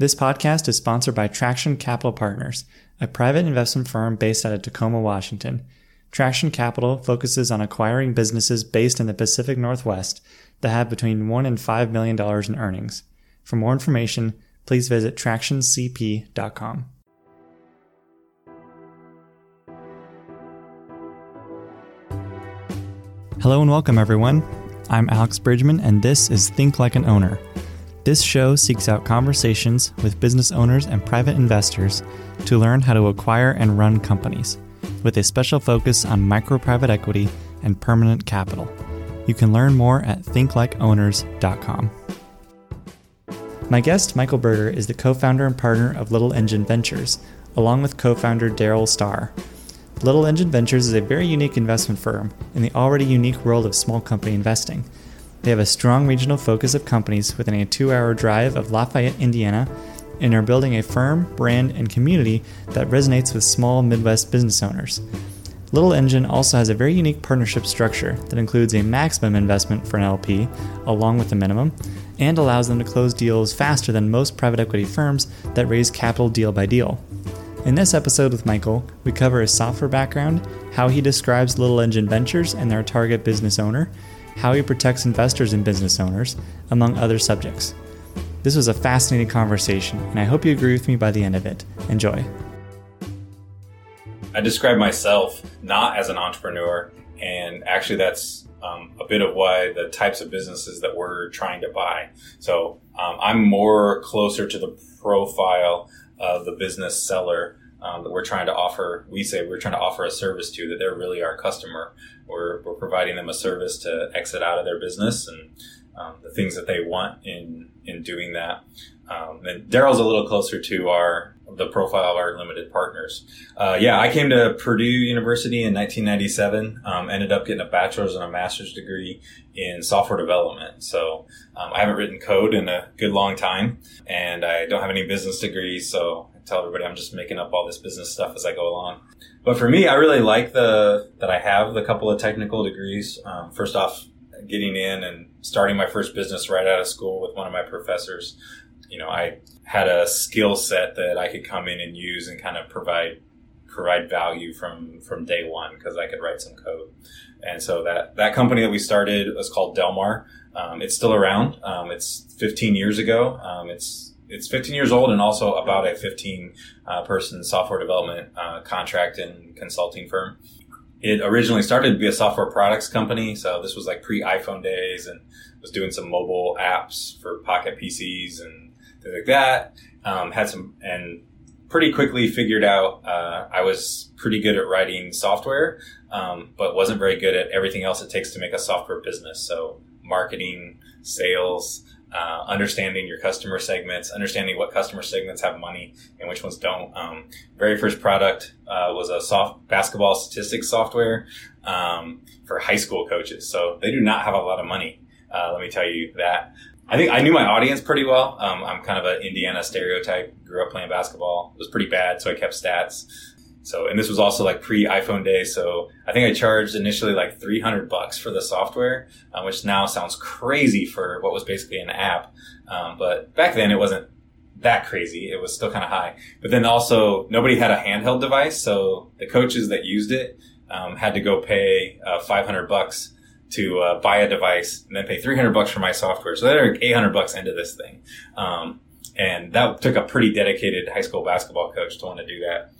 This podcast is sponsored by Traction Capital Partners, a private investment firm based out of Tacoma, Washington. Traction Capital focuses on acquiring businesses based in the Pacific Northwest that have between 1 and 5 million dollars in earnings. For more information, please visit tractioncp.com. Hello and welcome everyone. I'm Alex Bridgman and this is Think Like an Owner. This show seeks out conversations with business owners and private investors to learn how to acquire and run companies, with a special focus on micro private equity and permanent capital. You can learn more at thinklikeowners.com. My guest, Mikel Berger, is the co founder and partner of Little Engine Ventures, along with co founder Daryl Starr. Little Engine Ventures is a very unique investment firm in the already unique world of small company investing they have a strong regional focus of companies within a two hour drive of Lafayette, Indiana, and are building a firm, brand, and community that resonates with small Midwest business owners. Little Engine also has a very unique partnership structure that includes a maximum investment for an LP, along with a minimum, and allows them to close deals faster than most private equity firms that raise capital deal by deal. In this episode with Mikel, we cover his software background, how he describes Little Engine Ventures and their target business owner, how he protects investors and business owners, among other subjects. This was a fascinating conversation, and I hope you agree with me by the end of it. Enjoy. I describe myself not as an entrepreneur, and actually, that's um, a bit of why the types of businesses that we're trying to buy. So um, I'm more closer to the profile of the business seller um, that we're trying to offer. We say we're trying to offer a service to that they're really our customer. We're, we're providing them a service to exit out of their business and um, the things that they want in in doing that. Um, and Daryl's a little closer to our the profile of our limited partners. Uh, yeah, I came to Purdue University in 1997. Um, ended up getting a bachelor's and a master's degree in software development. So um, I haven't written code in a good long time, and I don't have any business degrees. So tell everybody I'm just making up all this business stuff as I go along. But for me, I really like the that I have the couple of technical degrees. Um, first off, getting in and starting my first business right out of school with one of my professors. You know, I had a skill set that I could come in and use and kind of provide provide value from from day one because I could write some code. And so that that company that we started was called DelMar. Um, it's still around. Um, it's 15 years ago. Um, it's it's 15 years old and also about a 15 uh, person software development uh, contract and consulting firm. It originally started to be a software products company, so this was like pre iPhone days, and was doing some mobile apps for Pocket PCs and things like that. Um, had some and pretty quickly figured out uh, I was pretty good at writing software, um, but wasn't very good at everything else it takes to make a software business. So marketing, sales, uh, understanding your customer segments, understanding what customer segments have money and which ones don't. Um, very first product uh, was a soft basketball statistics software um, for high school coaches. So they do not have a lot of money. Uh, let me tell you that. I think I knew my audience pretty well. Um, I'm kind of an Indiana stereotype. Grew up playing basketball. It was pretty bad, so I kept stats. So, and this was also like pre iPhone day. So I think I charged initially like 300 bucks for the software, um, which now sounds crazy for what was basically an app. Um, but back then it wasn't that crazy. It was still kind of high. But then also nobody had a handheld device. So the coaches that used it, um, had to go pay uh, 500 bucks to uh, buy a device and then pay 300 bucks for my software. So they're 800 bucks into this thing. Um, and that took a pretty dedicated high school basketball coach to want to do that.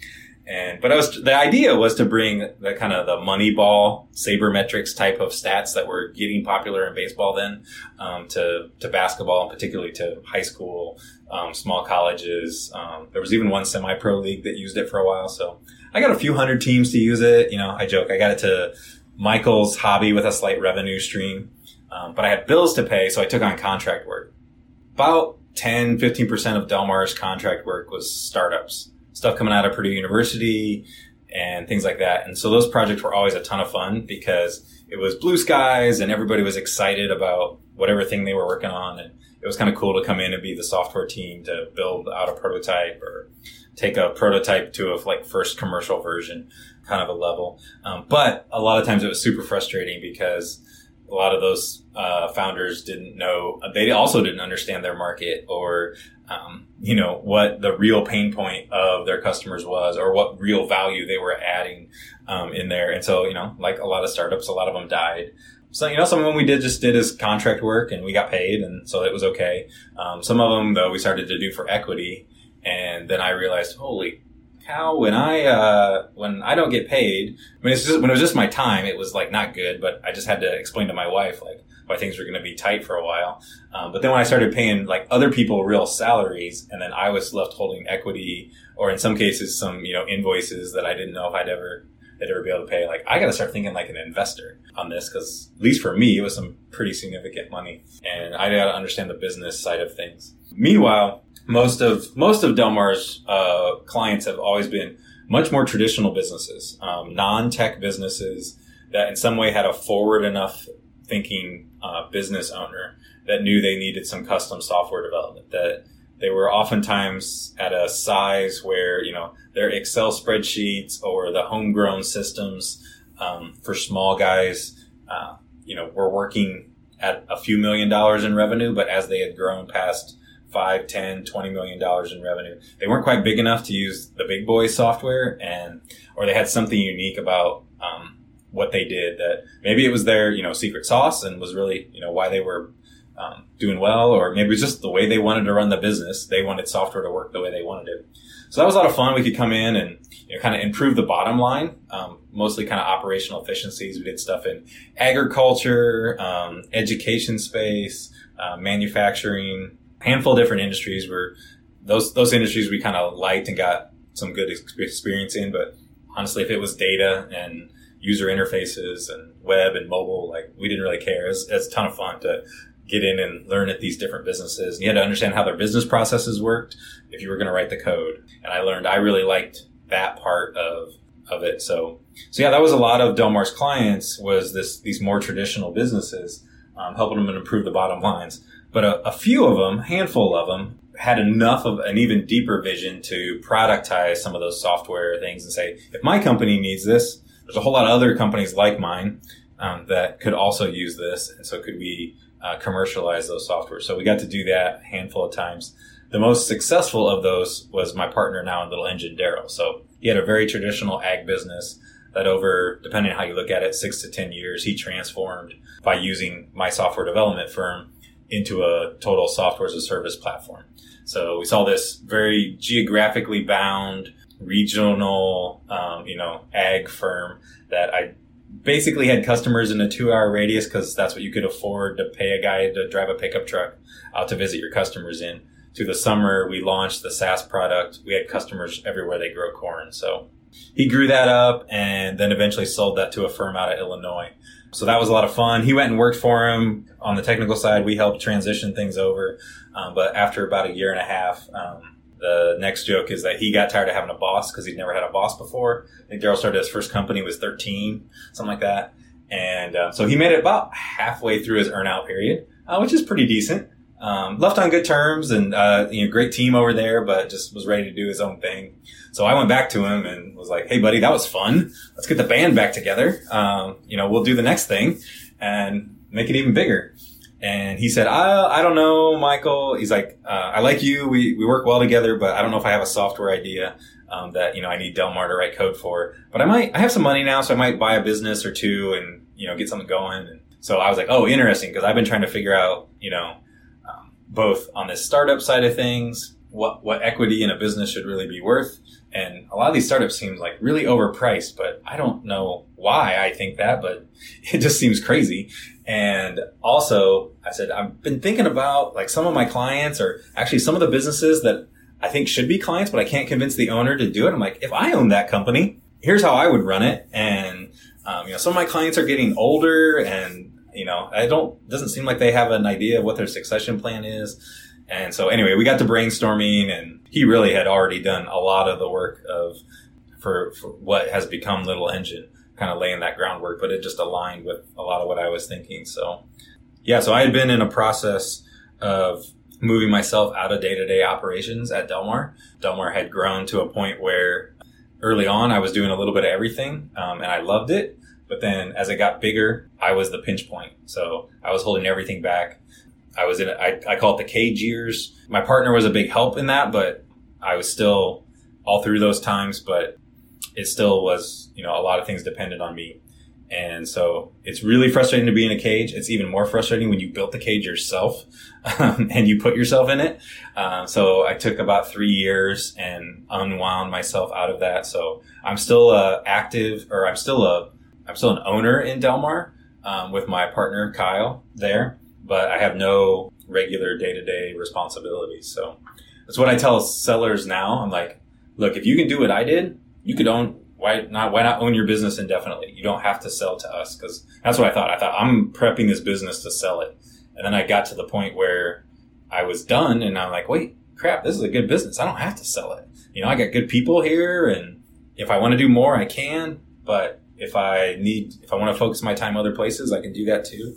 And but I was the idea was to bring the kind of the Moneyball sabermetrics type of stats that were getting popular in baseball then um, to to basketball and particularly to high school, um, small colleges. Um, there was even one semi-pro league that used it for a while. So I got a few hundred teams to use it. You know, I joke I got it to Mikel's hobby with a slight revenue stream, um, but I had bills to pay, so I took on contract work. About 10, 15% of DelMar's contract work was startups stuff coming out of Purdue University and things like that. And so those projects were always a ton of fun because it was blue skies and everybody was excited about whatever thing they were working on. And it was kind of cool to come in and be the software team to build out a prototype or take a prototype to a like first commercial version kind of a level. Um, but a lot of times it was super frustrating because a lot of those uh, founders didn't know they also didn't understand their market or um, you know, what the real pain point of their customers was or what real value they were adding um, in there. And so, you know, like a lot of startups, a lot of them died. So, you know, some of them we did just did as contract work and we got paid. And so it was okay. Um, some of them, though, we started to do for equity. And then I realized, holy cow, when I, uh, when I don't get paid, I mean, it's just, when it was just my time, it was like not good, but I just had to explain to my wife, like, why things were going to be tight for a while. Um, but then when I started paying like other people real salaries, and then I was left holding equity, or in some cases some you know invoices that I didn't know if I'd ever I'd ever be able to pay. Like I got to start thinking like an investor on this because at least for me it was some pretty significant money, and I got to understand the business side of things. Meanwhile, most of most of DelMar's uh, clients have always been much more traditional businesses, um, non-tech businesses that in some way had a forward enough thinking uh, business owner that knew they needed some custom software development that they were oftentimes at a size where you know their excel spreadsheets or the homegrown systems um, for small guys uh, you know were working at a few million dollars in revenue but as they had grown past 5 10 20 million dollars in revenue they weren't quite big enough to use the big boy software and or they had something unique about um, what they did that maybe it was their you know secret sauce and was really you know why they were um, doing well or maybe it was just the way they wanted to run the business. They wanted software to work the way they wanted it. So that was a lot of fun. We could come in and you know, kind of improve the bottom line um, mostly kind of operational efficiencies. We did stuff in agriculture um, education space uh, manufacturing handful of different industries where those those industries we kind of liked and got some good experience in. But honestly if it was data and user interfaces and web and mobile. Like we didn't really care. It's, it's a ton of fun to get in and learn at these different businesses. And you had to understand how their business processes worked if you were going to write the code. And I learned I really liked that part of of it. So so yeah, that was a lot of DelMar's clients was this these more traditional businesses, um, helping them improve the bottom lines. But a, a few of them, handful of them, had enough of an even deeper vision to productize some of those software things and say, if my company needs this, there's a whole lot of other companies like mine um, that could also use this. And so could we uh, commercialize those software? So we got to do that a handful of times. The most successful of those was my partner now in Little Engine, Daryl. So he had a very traditional ag business that over, depending on how you look at it, six to 10 years, he transformed by using my software development firm into a total software as a service platform. So we saw this very geographically bound, regional, um, you know, ag firm that I basically had customers in a two hour radius because that's what you could afford to pay a guy to drive a pickup truck out to visit your customers in. Through the summer, we launched the SaaS product. We had customers everywhere they grow corn. So he grew that up and then eventually sold that to a firm out of Illinois. So that was a lot of fun. He went and worked for him on the technical side. We helped transition things over. Um, but after about a year and a half, um, the next joke is that he got tired of having a boss because he'd never had a boss before. I think Daryl started his first company was 13, something like that. And uh, so he made it about halfway through his earnout period, uh, which is pretty decent. Um, left on good terms and, uh, you know, great team over there, but just was ready to do his own thing. So I went back to him and was like, Hey buddy, that was fun. Let's get the band back together. Um, you know, we'll do the next thing and make it even bigger. And he said, I, I don't know, Mikel. He's like, uh, I like you. We, we work well together, but I don't know if I have a software idea, um, that, you know, I need DelMar to write code for, but I might, I have some money now, so I might buy a business or two and, you know, get something going. And so I was like, oh, interesting. Cause I've been trying to figure out, you know, um, both on this startup side of things, what, what equity in a business should really be worth. And a lot of these startups seem like really overpriced, but I don't know why I think that, but it just seems crazy. And also, I said, I've been thinking about like some of my clients or actually some of the businesses that I think should be clients, but I can't convince the owner to do it. I'm like, if I own that company, here's how I would run it. And, um, you know, some of my clients are getting older and, you know, I don't, doesn't seem like they have an idea of what their succession plan is. And so anyway, we got to brainstorming and he really had already done a lot of the work of, for, for what has become Little Engine kind of laying that groundwork, but it just aligned with a lot of what I was thinking. So, yeah, so I had been in a process of moving myself out of day to day operations at DelMar. DelMar had grown to a point where early on I was doing a little bit of everything, um, and I loved it. But then as it got bigger, I was the pinch point. So I was holding everything back. I was in, I, I call it the cage years. My partner was a big help in that, but I was still all through those times, but it still was, you know, a lot of things depended on me. And so it's really frustrating to be in a cage. It's even more frustrating when you built the cage yourself um, and you put yourself in it. Uh, so I took about three years and unwound myself out of that. So I'm still uh, active, or I'm still a, I'm still an owner in DelMar um, with my partner Kyle there, but I have no regular day to day responsibilities. So that's what I tell sellers now. I'm like, look, if you can do what I did, you could own why not why not own your business indefinitely? You don't have to sell to us because that's what I thought. I thought I'm prepping this business to sell it, and then I got to the point where I was done, and I'm like, wait, crap, this is a good business. I don't have to sell it. You know, I got good people here, and if I want to do more, I can. But if I need, if I want to focus my time other places, I can do that too.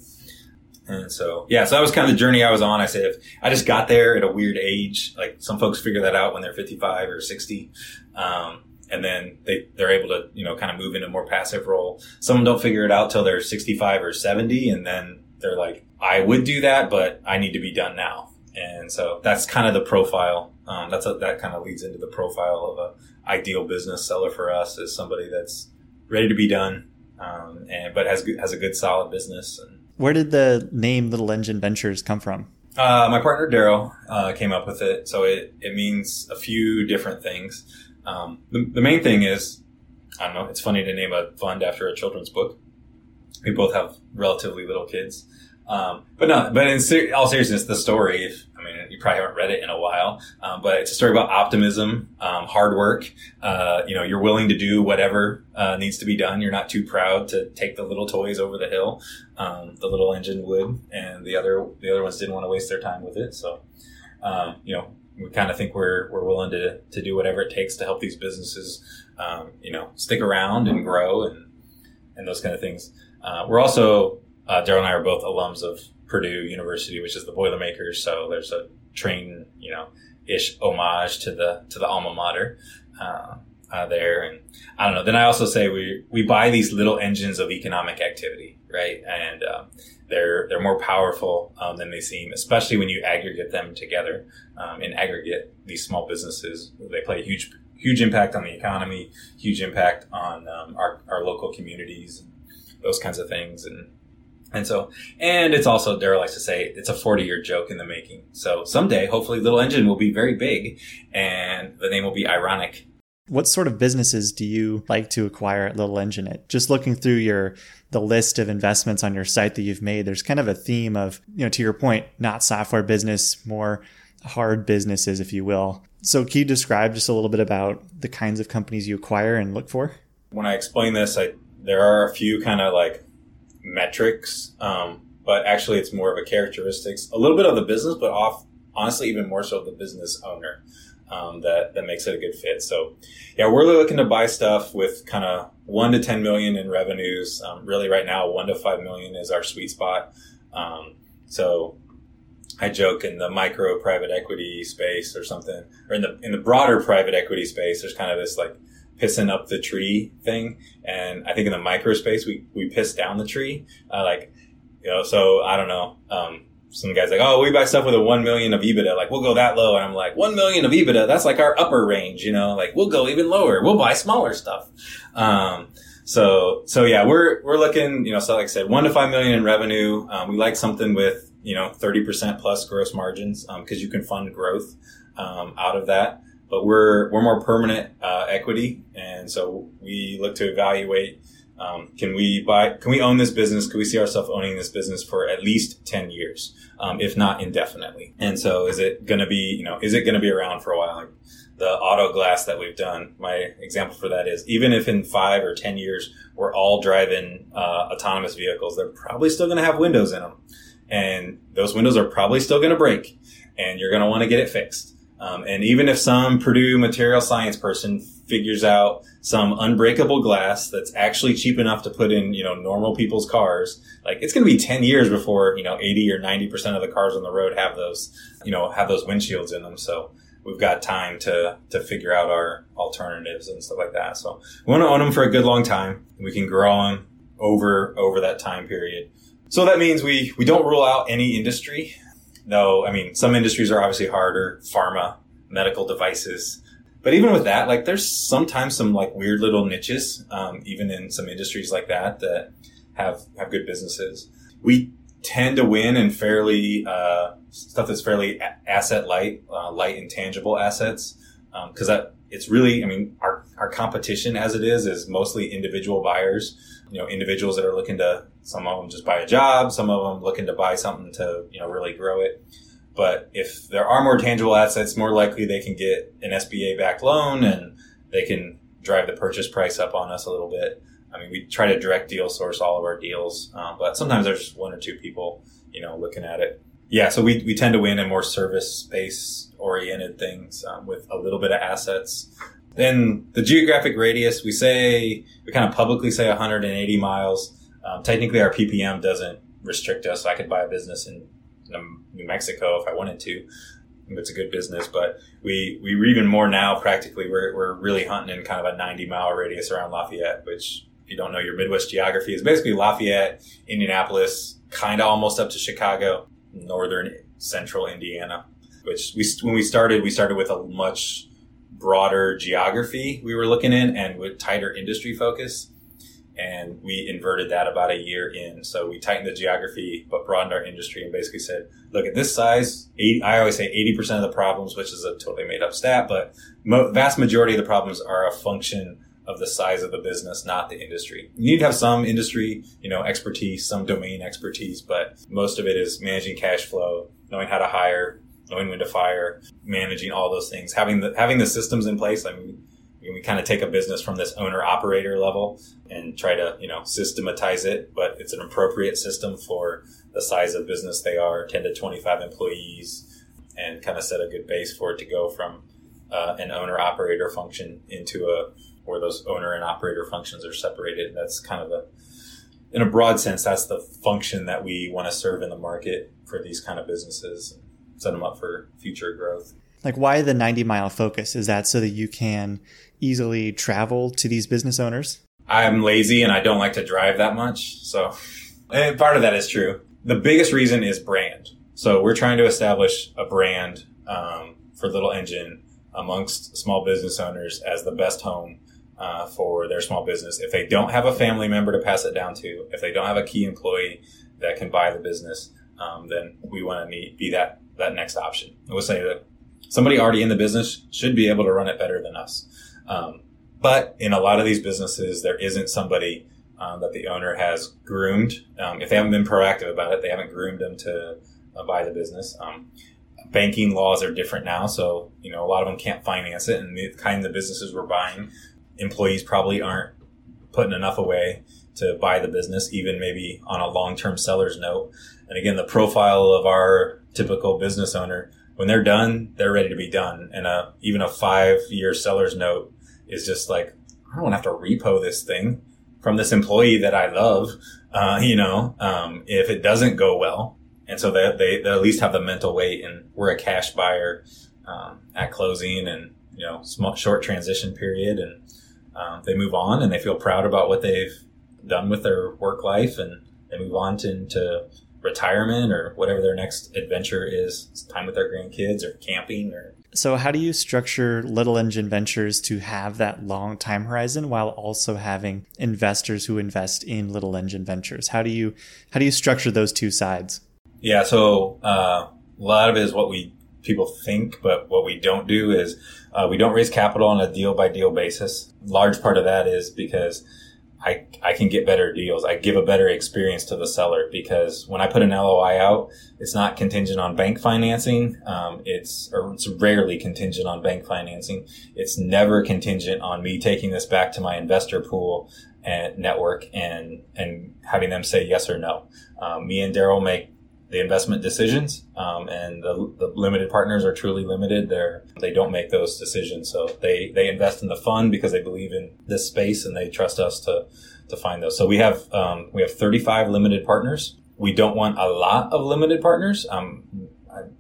And so, yeah, so that was kind of the journey I was on. I said, if I just got there at a weird age, like some folks figure that out when they're 55 or 60. Um, and then they, they're able to, you know, kind of move into a more passive role. Some don't figure it out till they're 65 or 70. And then they're like, I would do that, but I need to be done now. And so that's kind of the profile. Um, that's a, that kind of leads into the profile of a ideal business seller for us is somebody that's ready to be done, um, and but has has a good solid business. And, Where did the name Little Engine Ventures come from? Uh, my partner Daryl uh, came up with it, so it it means a few different things. Um, the, the main thing is, I don't know, it's funny to name a fund after a children's book. We both have relatively little kids. Um, but no, but in ser- all seriousness, the story, if, I mean, you probably haven't read it in a while, um, but it's a story about optimism, um, hard work. Uh, you know, you're willing to do whatever, uh, needs to be done. You're not too proud to take the little toys over the hill. Um, the little engine would, and the other, the other ones didn't want to waste their time with it. So, um, you know, we kind of think we're we're willing to to do whatever it takes to help these businesses, um, you know, stick around and grow and and those kind of things. Uh, we're also uh, Daryl and I are both alums of Purdue University, which is the Boilermakers. So there's a train, you know, ish homage to the to the alma mater. Uh, uh, there. And I don't know. Then I also say we we buy these little engines of economic activity, right? And um, they're they're more powerful um, than they seem, especially when you aggregate them together. Um, in aggregate, these small businesses they play a huge huge impact on the economy, huge impact on um, our our local communities, those kinds of things, and. And so, and it's also, Daryl likes to say, it's a 40 year joke in the making. So someday, hopefully, Little Engine will be very big and the name will be ironic what sort of businesses do you like to acquire at Little Engine? It just looking through your the list of investments on your site that you've made, there's kind of a theme of, you know, to your point, not software business, more hard businesses, if you will. So can you describe just a little bit about the kinds of companies you acquire and look for? When I explain this, I there are a few kind of like metrics, um, but actually it's more of a characteristics, a little bit of the business, but off honestly even more so the business owner um, that that makes it a good fit. So, yeah, we're really looking to buy stuff with kind of one to ten million in revenues. Um, really, right now, one to five million is our sweet spot. Um, so, I joke in the micro private equity space or something, or in the in the broader private equity space, there's kind of this like pissing up the tree thing, and I think in the micro space we we piss down the tree, uh, like you know. So I don't know. Um, some guys like, oh, we buy stuff with a one million of EBITDA. Like, we'll go that low. And I'm like, one million of EBITDA. That's like our upper range, you know, like we'll go even lower. We'll buy smaller stuff. Um, so, so yeah, we're, we're looking, you know, so like I said, one to five million in revenue. Um, we like something with, you know, 30% plus gross margins, um, cause you can fund growth, um, out of that. But we're, we're more permanent, uh, equity. And so we look to evaluate, um, can we buy? Can we own this business? Can we see ourselves owning this business for at least ten years, um, if not indefinitely? And so, is it going to be? You know, is it going to be around for a while? Like the auto glass that we've done. My example for that is even if in five or ten years we're all driving uh, autonomous vehicles, they're probably still going to have windows in them, and those windows are probably still going to break, and you're going to want to get it fixed. Um, and even if some Purdue material science person figures out some unbreakable glass that's actually cheap enough to put in, you know, normal people's cars, like it's going to be 10 years before, you know, 80 or 90% of the cars on the road have those, you know, have those windshields in them. So we've got time to, to figure out our alternatives and stuff like that. So we want to own them for a good long time. We can grow them over, over that time period. So that means we, we don't rule out any industry no, I mean, some industries are obviously harder, pharma, medical devices. But even with that, like there's sometimes some like weird little niches, um, even in some industries like that that have, have good businesses. We tend to win in fairly, uh, stuff that's fairly asset light, uh, light intangible assets. Um, cause that it's really, I mean, our, our competition as it is, is mostly individual buyers, you know, individuals that are looking to, some of them just buy a job, some of them looking to buy something to, you know, really grow it. But if there are more tangible assets, more likely they can get an SBA backed loan and they can drive the purchase price up on us a little bit. I mean, we try to direct deal source all of our deals, um, but sometimes there's just one or two people, you know, looking at it. Yeah, so we, we tend to win in more service space oriented things um, with a little bit of assets. Then the geographic radius, we say, we kind of publicly say 180 miles. Um, technically, our PPM doesn't restrict us. I could buy a business in Um, New Mexico if I wanted to. It's a good business, but we, we even more now practically, we're, we're really hunting in kind of a 90 mile radius around Lafayette, which if you don't know your Midwest geography is basically Lafayette, Indianapolis, kind of almost up to Chicago, northern central Indiana which we when we started, we started with a much broader geography we were looking in and with tighter industry focus. And we inverted that about a year in. So we tightened the geography, but broadened our industry and basically said, look at this size. 80, I always say 80% of the problems, which is a totally made up stat, but mo- vast majority of the problems are a function of the size of the business, not the industry. You need to have some industry, you know, expertise, some domain expertise, but most of it is managing cash flow, knowing how to hire, knowing when to fire, managing all those things, having the having the systems in place. I mean, we kind of take a business from this owner operator level and try to you know systematize it, but it's an appropriate system for the size of business they are, ten to twenty five employees, and kind of set a good base for it to go from uh, an owner operator function into a where those owner and operator functions are separated. That's kind of a in a broad sense, that's the function that we want to serve in the market for these kind of businesses set them up for future growth. Like, why the 90 mile focus? Is that so that you can easily travel to these business owners? I'm lazy and I don't like to drive that much. So, and part of that is true. The biggest reason is brand. So, we're trying to establish a brand um, for Little Engine amongst small business owners as the best home uh, for their small business. If they don't have a family member to pass it down to, if they don't have a key employee that can buy the business, um, then we want to be that that next option. Would say that somebody already in the business should be able to run it better than us. Um, but in a lot of these businesses, there isn't somebody um, that the owner has groomed. Um, if they haven't been proactive about it, they haven't groomed them to uh, buy the business. Um, banking laws are different now, so you know a lot of them can't finance it, and the kind of businesses we're buying, employees probably aren't putting enough away to buy the business, even maybe on a long-term seller's note. And again, the profile of our typical business owner, when they're done, they're ready to be done. And a, even a five year seller's note is just like, I don't have to repo this thing from this employee that I love, uh, you know, um, if it doesn't go well. And so they, they, they, at least have the mental weight and we're a cash buyer, um, at closing and, you know, small, short transition period. And, um, they move on and they feel proud about what they've done with their work life and they move on to, into retirement or whatever their next adventure is, time with their grandkids or camping or so how do you structure little engine ventures to have that long time horizon while also having investors who invest in little engine ventures? How do you how do you structure those two sides? Yeah so uh, a lot of it is what we people think but what we don't do is uh, we don't raise capital on a deal by deal basis. Large part of that is because I, I can get better deals. I give a better experience to the seller because when I put an LOI out, it's not contingent on bank financing. Um, it's, or it's rarely contingent on bank financing. It's never contingent on me taking this back to my investor pool and network and, and having them say yes or no. Um, me and Daryl make the investment decisions, um, and the, the, limited partners are truly limited. They're they don't make those decisions, so they they invest in the fund because they believe in this space and they trust us to to find those. So we have um, we have 35 limited partners. We don't want a lot of limited partners. Um,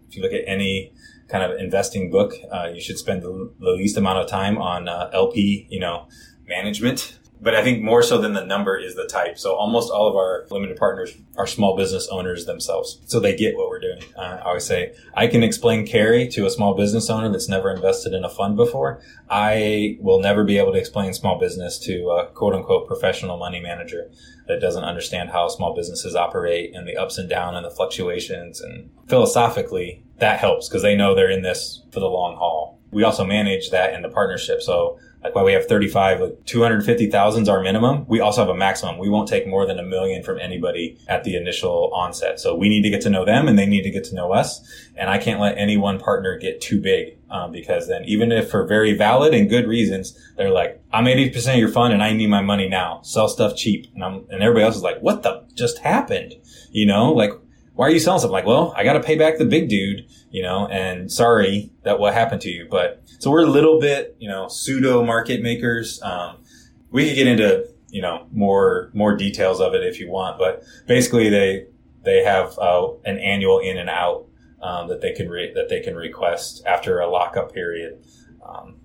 if you look at any kind of investing book, uh, you should spend the, the, least amount of time on uh, LP, you know, management but I think more so than the number is the type. So almost all of our limited partners are small business owners themselves. So they get what we're doing. Uh, I always say, I can explain carry to a small business owner that's never invested in a fund before. I will never be able to explain small business to a quote unquote professional money manager that doesn't understand how small businesses operate and the ups and downs and the fluctuations. And philosophically, that helps because they know they're in this for the long haul. We also manage that in the partnership. So like why we have 35, like 250,000 is our minimum. We also have a maximum. We won't take more than a million from anybody at the initial onset. So we need to get to know them and they need to get to know us. And I can't let any one partner get too big. Um, because then even if for very valid and good reasons, they're like, I'm 80% of your fund and I need my money now. Sell stuff cheap. And I'm, and everybody else is like, what the just happened? You know, like, why are you selling stuff? Like, well, I got to pay back the big dude, you know, and sorry that what happened to you. But so we're a little bit, you know, pseudo market makers. Um, we could get into, you know, more, more details of it if you want, but basically they, they have uh, an annual in and out um, that they can re- that they can request after a lockup period. Um,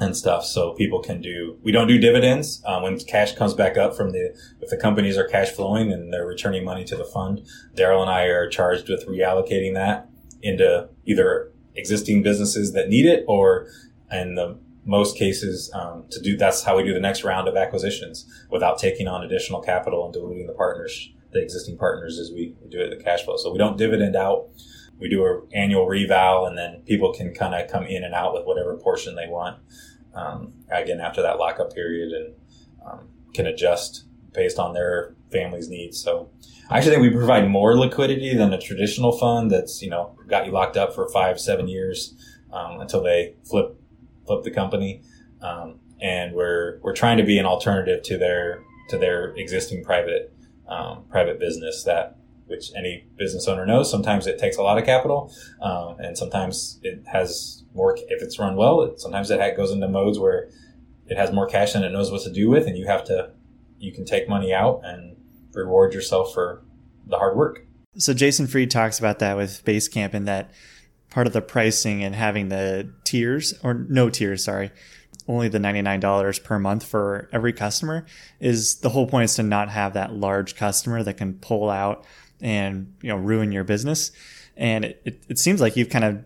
and stuff. So people can do, we don't do dividends. Um, when cash comes back up from the, if the companies are cash flowing and they're returning money to the fund, Daryl and I are charged with reallocating that into either existing businesses that need it or in the most cases, um, to do, that's how we do the next round of acquisitions without taking on additional capital and diluting the partners, the existing partners as we do it the cash flow. So we don't dividend out we do an annual reval and then people can kind of come in and out with whatever portion they want um, again after that lockup period and um, can adjust based on their family's needs so i actually think we provide more liquidity than a traditional fund that's you know got you locked up for five seven years um, until they flip flip the company um, and we're we're trying to be an alternative to their to their existing private um, private business that which any business owner knows. Sometimes it takes a lot of capital, um, and sometimes it has more. If it's run well, it, sometimes it goes into modes where it has more cash than it knows what to do with, and you have to. You can take money out and reward yourself for the hard work. So Jason Fried talks about that with Basecamp, and that part of the pricing and having the tiers or no tiers, sorry, only the $99 per month for every customer is the whole point is to not have that large customer that can pull out and you know ruin your business. And it, it, it seems like you've kind of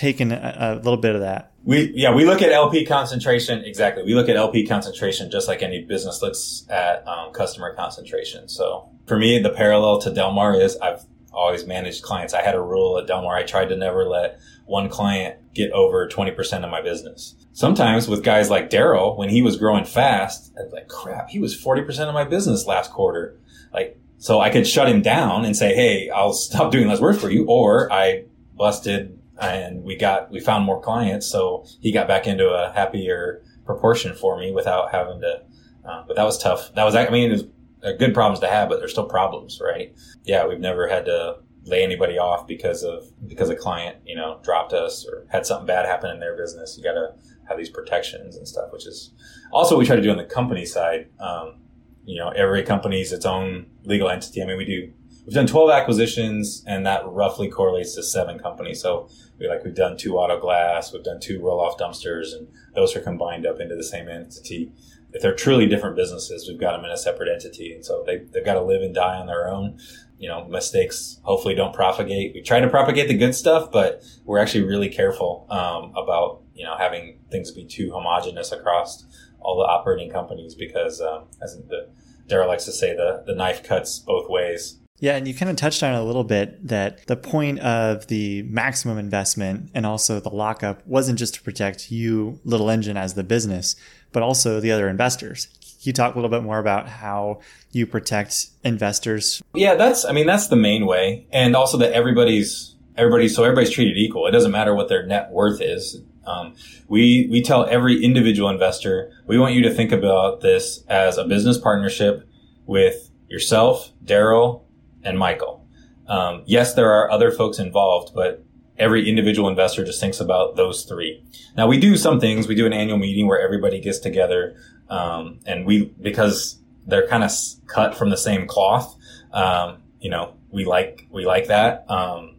taken a, a, little bit of that. We yeah we look at LP concentration exactly. We look at LP concentration just like any business looks at um, customer concentration. So for me, the parallel to DelMar is I've always managed clients. I had a rule at DelMar. I tried to never let one client get over 20% of my business. Sometimes with guys like Daryl, when he was growing fast, I'd like, crap, he was 40% of my business last quarter. Like so I could shut him down and say, Hey, I'll stop doing less work for you. Or I busted and we got, we found more clients. So he got back into a happier proportion for me without having to, uh, but that was tough. That was, I mean, it was good problems to have, but there's still problems, right? Yeah. We've never had to lay anybody off because of, because a client, you know, dropped us or had something bad happen in their business. You got to have these protections and stuff, which is also what we try to do on the company side. Um, you know, every company is its own legal entity. I mean, we do, we've done 12 acquisitions and that roughly correlates to seven companies. So we like, we've done two auto glass, we've done two roll off dumpsters and those are combined up into the same entity. If they're truly different businesses, we've got them in a separate entity. And so they, they've got to live and die on their own. You know, mistakes hopefully don't propagate. We try to propagate the good stuff, but we're actually really careful, um, about, you know, having things be too homogenous across all the operating companies because, um, as the, Daryl likes to say, the, the knife cuts both ways. Yeah, and you kind of touched on it a little bit that the point of the maximum investment and also the lockup wasn't just to protect you, Little Engine, as the business, but also the other investors. Can you talk a little bit more about how you protect investors? Yeah, that's, I mean, that's the main way. And also that everybody's, everybody's, so everybody's treated equal. It doesn't matter what their net worth is. Um, we we tell every individual investor we want you to think about this as a business partnership with yourself, Daryl, and Mikel. Um, yes, there are other folks involved, but every individual investor just thinks about those three. Now we do some things. We do an annual meeting where everybody gets together, um, and we because they're kind of cut from the same cloth. Um, you know, we like we like that. Um,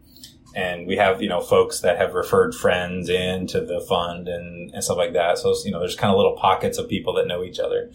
and we have you know folks that have referred friends into the fund and, and stuff like that so you know there's kind of little pockets of people that know each other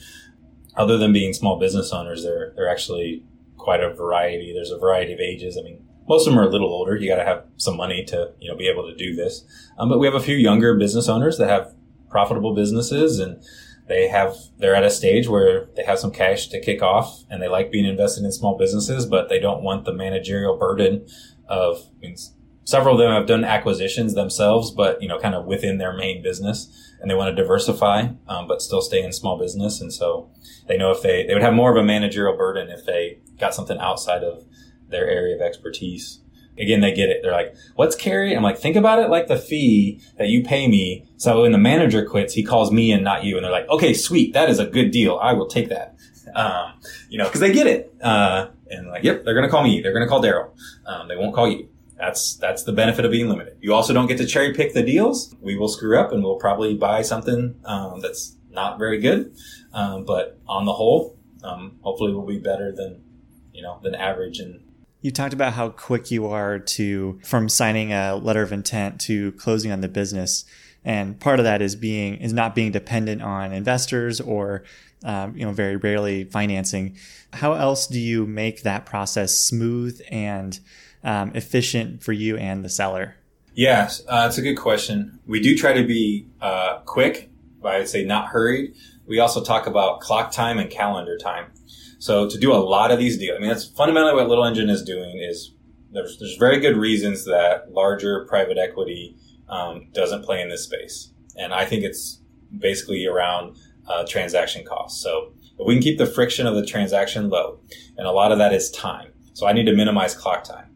other than being small business owners, they're they're actually quite a variety. There's a variety of ages. I mean, most of them are a little older. You got to have some money to you know be able to do this. Um, but we have a few younger business owners that have profitable businesses and they have they're at a stage where they have some cash to kick off and they like being invested in small businesses, but they don't want the managerial burden of I mean, several of them have done acquisitions themselves, but you know, kind of within their main business, and they want to diversify, um, but still stay in small business. And so they know if they they would have more of a managerial burden if they got something outside of their area of expertise. Again, they get it. They're like, "What's carry?" I'm like, "Think about it like the fee that you pay me. So when the manager quits, he calls me and not you." And they're like, "Okay, sweet, that is a good deal. I will take that." Um, you know, because they get it. Uh, and like, yep, they're gonna call me. They're gonna call Daryl. Um, they won't call you. That's that's the benefit of being limited. You also don't get to cherry pick the deals. We will screw up, and we'll probably buy something um, that's not very good. Um, but on the whole, um, hopefully, we'll be better than you know than average. And you talked about how quick you are to from signing a letter of intent to closing on the business, and part of that is being is not being dependent on investors or um, you know very rarely financing. How else do you make that process smooth and um, efficient for you and the seller? Yes, uh, that's a good question. We do try to be uh, quick, but I'd say not hurried. We also talk about clock time and calendar time. So to do a lot of these deals, I mean, that's fundamentally what Little Engine is doing. Is there's there's very good reasons that larger private equity um, doesn't play in this space, and I think it's basically around uh, transaction costs. So if we can keep the friction of the transaction low, and a lot of that is time. So I need to minimize clock time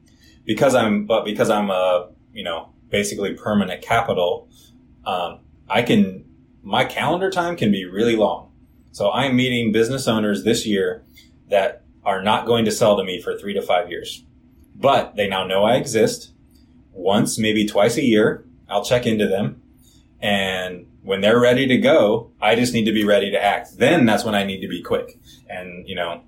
because I'm, but because I'm a, you know, basically permanent capital, um, I can, my calendar time can be really long. So I'm meeting business owners this year that are not going to sell to me for three to five years, but they now know I exist. Once, maybe twice a year, I'll check into them. And when they're ready to go, I just need to be ready to act. Then that's when I need to be quick. And, you know,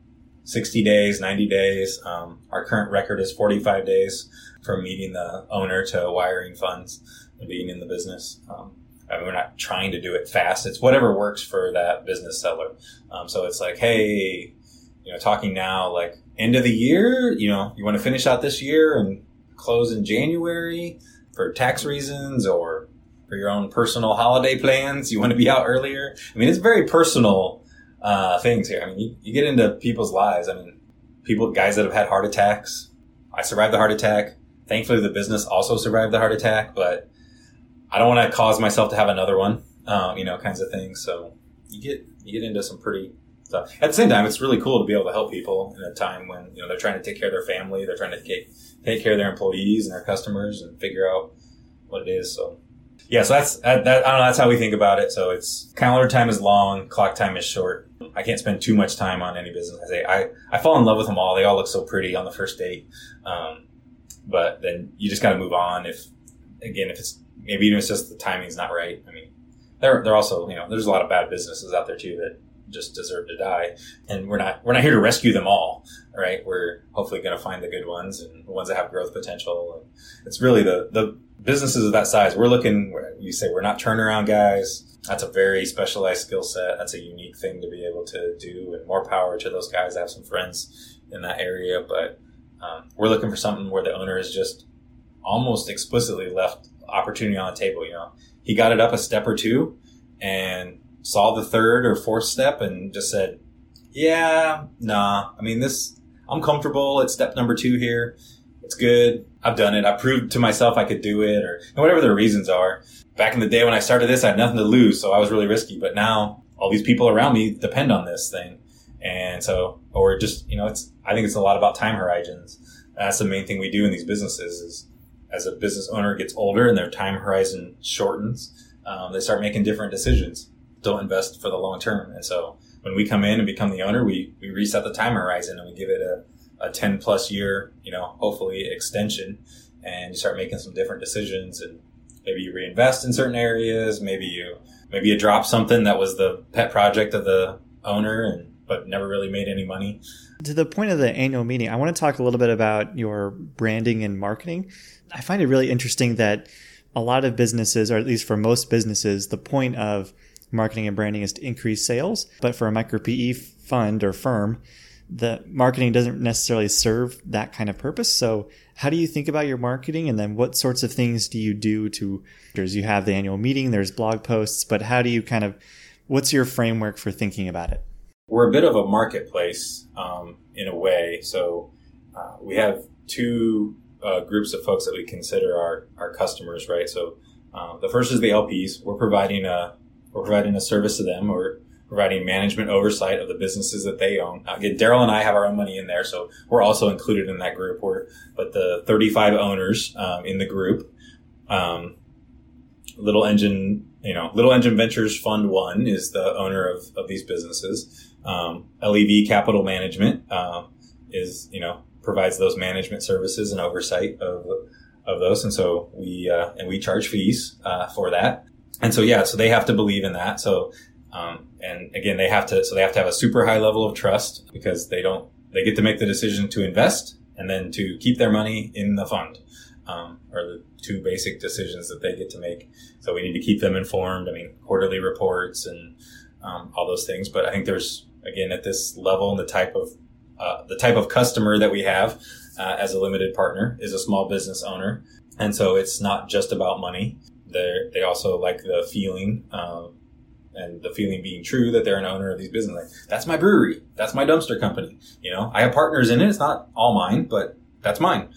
60 days, 90 days. Um, our current record is 45 days from meeting the owner to wiring funds and being in the business. Um, I mean, we're not trying to do it fast. It's whatever works for that business seller. Um, so it's like, hey, you know, talking now, like end of the year, you know, you want to finish out this year and close in January for tax reasons or for your own personal holiday plans. You want to be out earlier. I mean, it's very personal uh, things here. I mean, you, you get into people's lives. I mean, people, guys that have had heart attacks. I survived the heart attack. Thankfully, the business also survived the heart attack, but I don't want to cause myself to have another one. Um, you know, kinds of things. So you get you get into some pretty stuff. At the same time, it's really cool to be able to help people in a time when you know they're trying to take care of their family, they're trying to take take care of their employees and their customers, and figure out what it is. So yeah, so that's that, that, I don't know. That's how we think about it. So it's calendar time is long, clock time is short. I can't spend too much time on any business. I say I, I fall in love with them all. They all look so pretty on the first date. Um, but then you just got to move on. If again, if it's maybe even it's just the timing's not right. I mean, they're they're also you know there's a lot of bad businesses out there too that just deserve to die, and we're not we're not here to rescue them all. Right? We're hopefully going to find the good ones and the ones that have growth potential. And it's really the the businesses of that size. We're looking. You say we're not turnaround guys that's a very specialized skill set. That's a unique thing to be able to do, and more power to those guys. I have some friends in that area, but um, we're looking for something where the owner is just almost explicitly left opportunity on the table. You know, he got it up a step or two, and saw the third or fourth step, and just said, "Yeah, nah. I mean, this. I'm comfortable at step number two here. It's good. I've done it. I proved to myself I could do it, or whatever the reasons are." back in the day when I started this, I had nothing to lose, so I was really risky. But now all these people around me depend on this thing, and so or just you know, it's I think it's a lot about time horizons. That's the main thing we do in these businesses is as a business owner gets older and their time horizon shortens, um, they start making different decisions. Don't invest for the long term, and so when we come in and become the owner, we we reset the time horizon and we give it a a 10 plus year, you know, hopefully extension. And you start making some different decisions and maybe you reinvest in certain areas. Maybe you maybe you drop something that was the pet project of the owner and but never really made any money. To the point of the annual meeting i want to talk a little bit about your branding and marketing. I find it really interesting that a lot of businesses or at least for most businesses the point of marketing and branding is to increase sales but for a micro PE fund or firm, the marketing doesn't necessarily serve that kind of purpose. So how do you think about your marketing and then what sorts of things do you do to there's, you have the annual meeting, there's blog posts, but how do you kind of what's your framework for thinking about it? We're a bit of a marketplace um, in a way. So uh, we have two uh, groups of folks that we consider our, our customers, right? So uh, the first is the LPs. We're providing a we're providing a service to them. We're providing management oversight of the businesses that they own. Again, Daryl and I have our own money in there, so we're also included in that group. We're, but the 35 owners um, in the group, um, Little Engine, you know, Little Engine Ventures Fund One is the owner of, of these businesses. Um, LEV Capital Management uh, is, you know, provides those management services and oversight of of those, and so we uh, and we charge fees uh, for that. And so yeah, so they have to believe in that. So um, and again, they have to so they have to have a super high level of trust because they don't they get to make the decision to invest and then to keep their money in the fund. Um, are the two basic decisions that they get to make. So we need to keep them informed. I mean, quarterly reports and um, all those things. But I think there's again at this level and the type of uh, the type of customer that we have uh, as a limited partner is a small business owner, and so it's not just about money. They they also like the feeling. Uh, and the feeling being true that they're an owner of these businesses. Like, that's my brewery. That's my dumpster company. You know, I have partners in it. It's not all mine, but that's mine.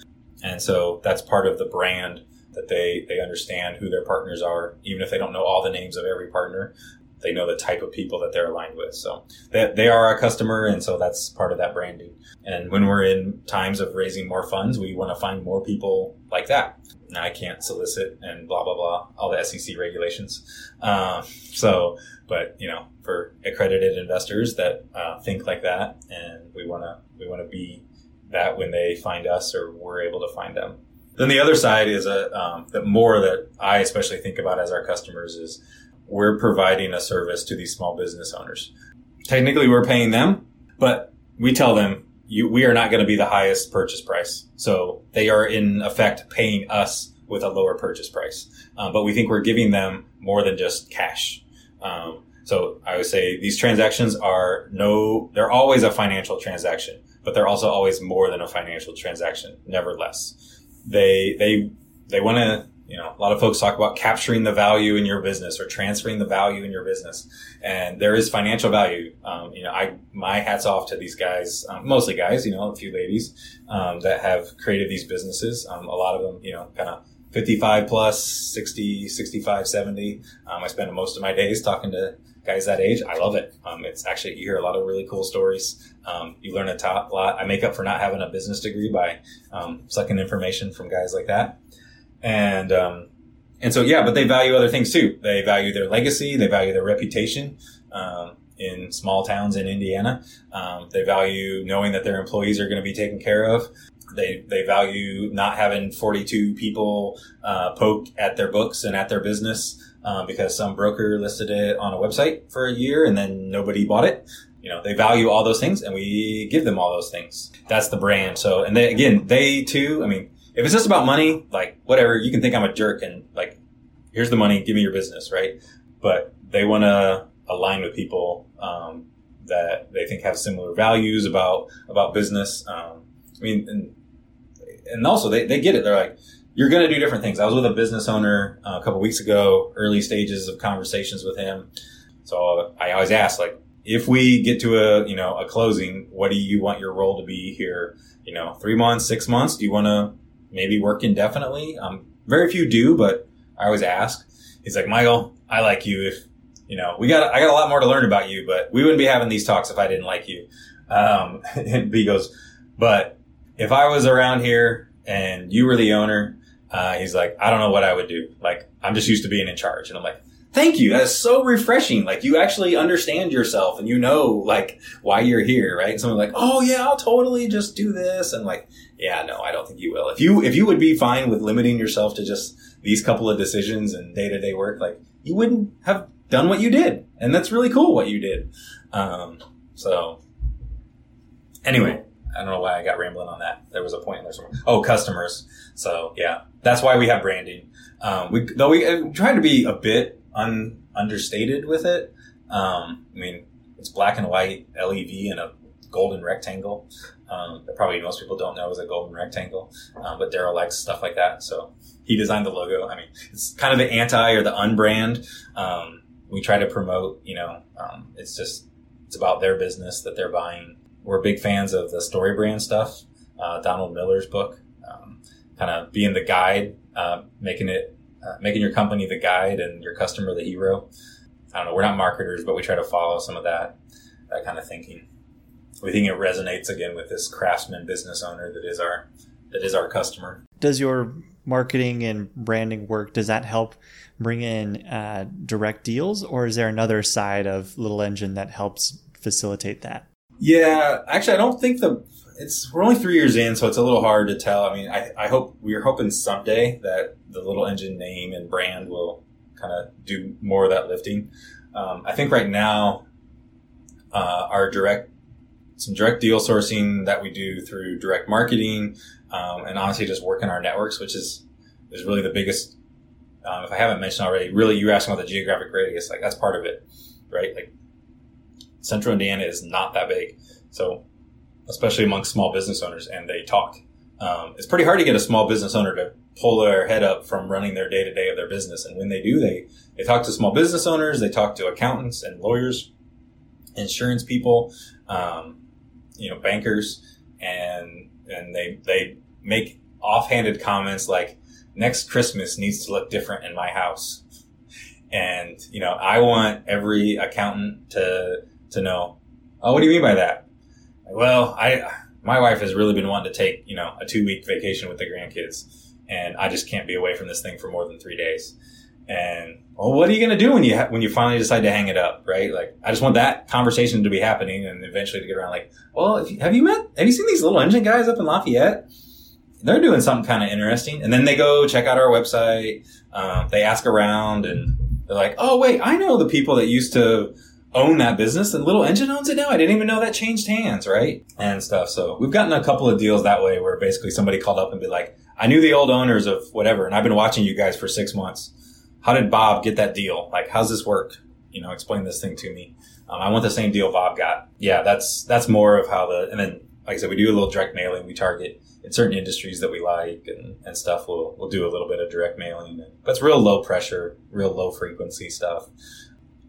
And so that's part of the brand that they, they understand who their partners are, even if they don't know all the names of every partner they know the type of people that they're aligned with. So they, they are a customer. And so that's part of that branding. And when we're in times of raising more funds, we want to find more people like that. Now, I can't solicit and blah, blah, blah, all the SEC regulations. Uh, so, but you know, for accredited investors that uh, think like that and we want to, we want to be that when they find us or we're able to find them. Then the other side is a, um, that more that I especially think about as our customers is we're providing a service to these small business owners. Technically, we're paying them, but we tell them you, we are not going to be the highest purchase price. So they are in effect paying us with a lower purchase price. Um, but we think we're giving them more than just cash. Um, so I would say these transactions are no, they're always a financial transaction, but they're also always more than a financial transaction, never less. They, they, they want to you know, a lot of folks talk about capturing the value in your business or transferring the value in your business, and there is financial value. Um, you know, I my hats off to these guys, um, mostly guys, you know, a few ladies um, that have created these businesses. Um, a lot of them, you know, kind of 55 plus, 60, 65, 70. Um, I spend most of my days talking to guys that age. I love it. Um, it's actually, you hear a lot of really cool stories. Um, you learn a top, lot. I make up for not having a business degree by um, sucking information from guys like that and um, and so yeah, but they value other things too. They value their legacy, they value their reputation. Um, in small towns in Indiana, um, they value knowing that their employees are going to be taken care of. They they value not having 42 people uh, poke at their books and at their business uh, because some broker listed it on a website for a year and then nobody bought it you know they value all those things and we give them all those things that's the brand so and they again they too i mean if it's just about money, like whatever, you can think I'm a jerk and like, here's the money, give me your business, right? But they want to align with people um, that they think have similar values about about business. Um, I mean, and, and also they, they get it. They're like, you're going to do different things. I was with a business owner uh, a couple weeks ago, early stages of conversations with him. So I always ask, like, if we get to a you know a closing, what do you want your role to be here? You know, three months, six months? Do you want to maybe work indefinitely. Um, very few do, but I always ask. He's like, Mikel, I like you. If you know, we got, I got a lot more to learn about you, but we wouldn't be having these talks if I didn't like you. Um, and B goes, but if I was around here and you were the owner, uh, he's like, I don't know what I would do. Like, I'm just used to being in charge. And I'm like, thank you. That's so refreshing. Like you actually understand yourself and you know like why you're here, right? Someone like, oh yeah, I'll totally just do this. And like, yeah, no, I don't think you will. If you, if you would be fine with limiting yourself to just these couple of decisions and day to day work, like you wouldn't have done what you did. And that's really cool what you did. Um, so anyway, I don't know why I got rambling on that. There was a point in there somewhere. Oh, customers. So yeah, that's why we have branding. Um, we, though we try to be a bit un, understated with it. Um, I mean, it's black and white LEV and a golden rectangle. Um, that probably most people don't know is a golden rectangle, um, but Daryl likes stuff like that. So he designed the logo. I mean, it's kind of the anti or the unbrand. Um, we try to promote, you know, um, it's just, it's about their business that they're buying. We're big fans of the story brand stuff. Uh, Donald Miller's book, um, kind of being the guide, uh, making it, uh, making your company the guide and your customer the hero. I don't know. We're not marketers, but we try to follow some of that, that kind of thinking. We think it resonates again with this craftsman business owner that is our, that is our customer. Does your marketing and branding work, does that help bring in uh, direct deals or is there another side of Little Engine that helps facilitate that? Yeah, actually, I don't think the it's we're only three years in, so it's a little hard to tell. I mean, I, I hope we're hoping someday that the Little Engine name and brand will kind of do more of that lifting. Um, I think right now, uh, our direct some direct deal sourcing that we do through direct marketing, um, and honestly, just working our networks, which is is really the biggest. Um, if I haven't mentioned already, really, you're asking about the geographic radius. Like that's part of it, right? Like Central Indiana is not that big, so especially amongst small business owners, and they talk. Um, it's pretty hard to get a small business owner to pull their head up from running their day to day of their business, and when they do, they they talk to small business owners, they talk to accountants and lawyers, insurance people, um, you know, bankers, and and they they make offhanded comments like next Christmas needs to look different in my house. And, you know, I want every accountant to to know, oh, what do you mean by that? Well, I, my wife has really been wanting to take, you know, a two week vacation with the grandkids and I just can't be away from this thing for more than three days. And, well, what are you going to do when you, ha- when you finally decide to hang it up, right? Like, I just want that conversation to be happening and eventually to get around like, well, you, have you met, have you seen these little engine guys up in Lafayette? They're doing something kind of interesting. And then they go check out our website. Um, they ask around and they're like, oh, wait, I know the people that used to, own that business and Little Engine owns it now. I didn't even know that changed hands, right? And stuff. So we've gotten a couple of deals that way where basically somebody called up and be like, I knew the old owners of whatever and I've been watching you guys for six months. How did Bob get that deal? Like, how's this work? You know, explain this thing to me. Um, I want the same deal Bob got. Yeah, that's, that's more of how the, and then, like I said, we do a little direct mailing. We target in certain industries that we like and, and stuff. We'll, we'll do a little bit of direct mailing. But it's real low pressure, real low frequency stuff.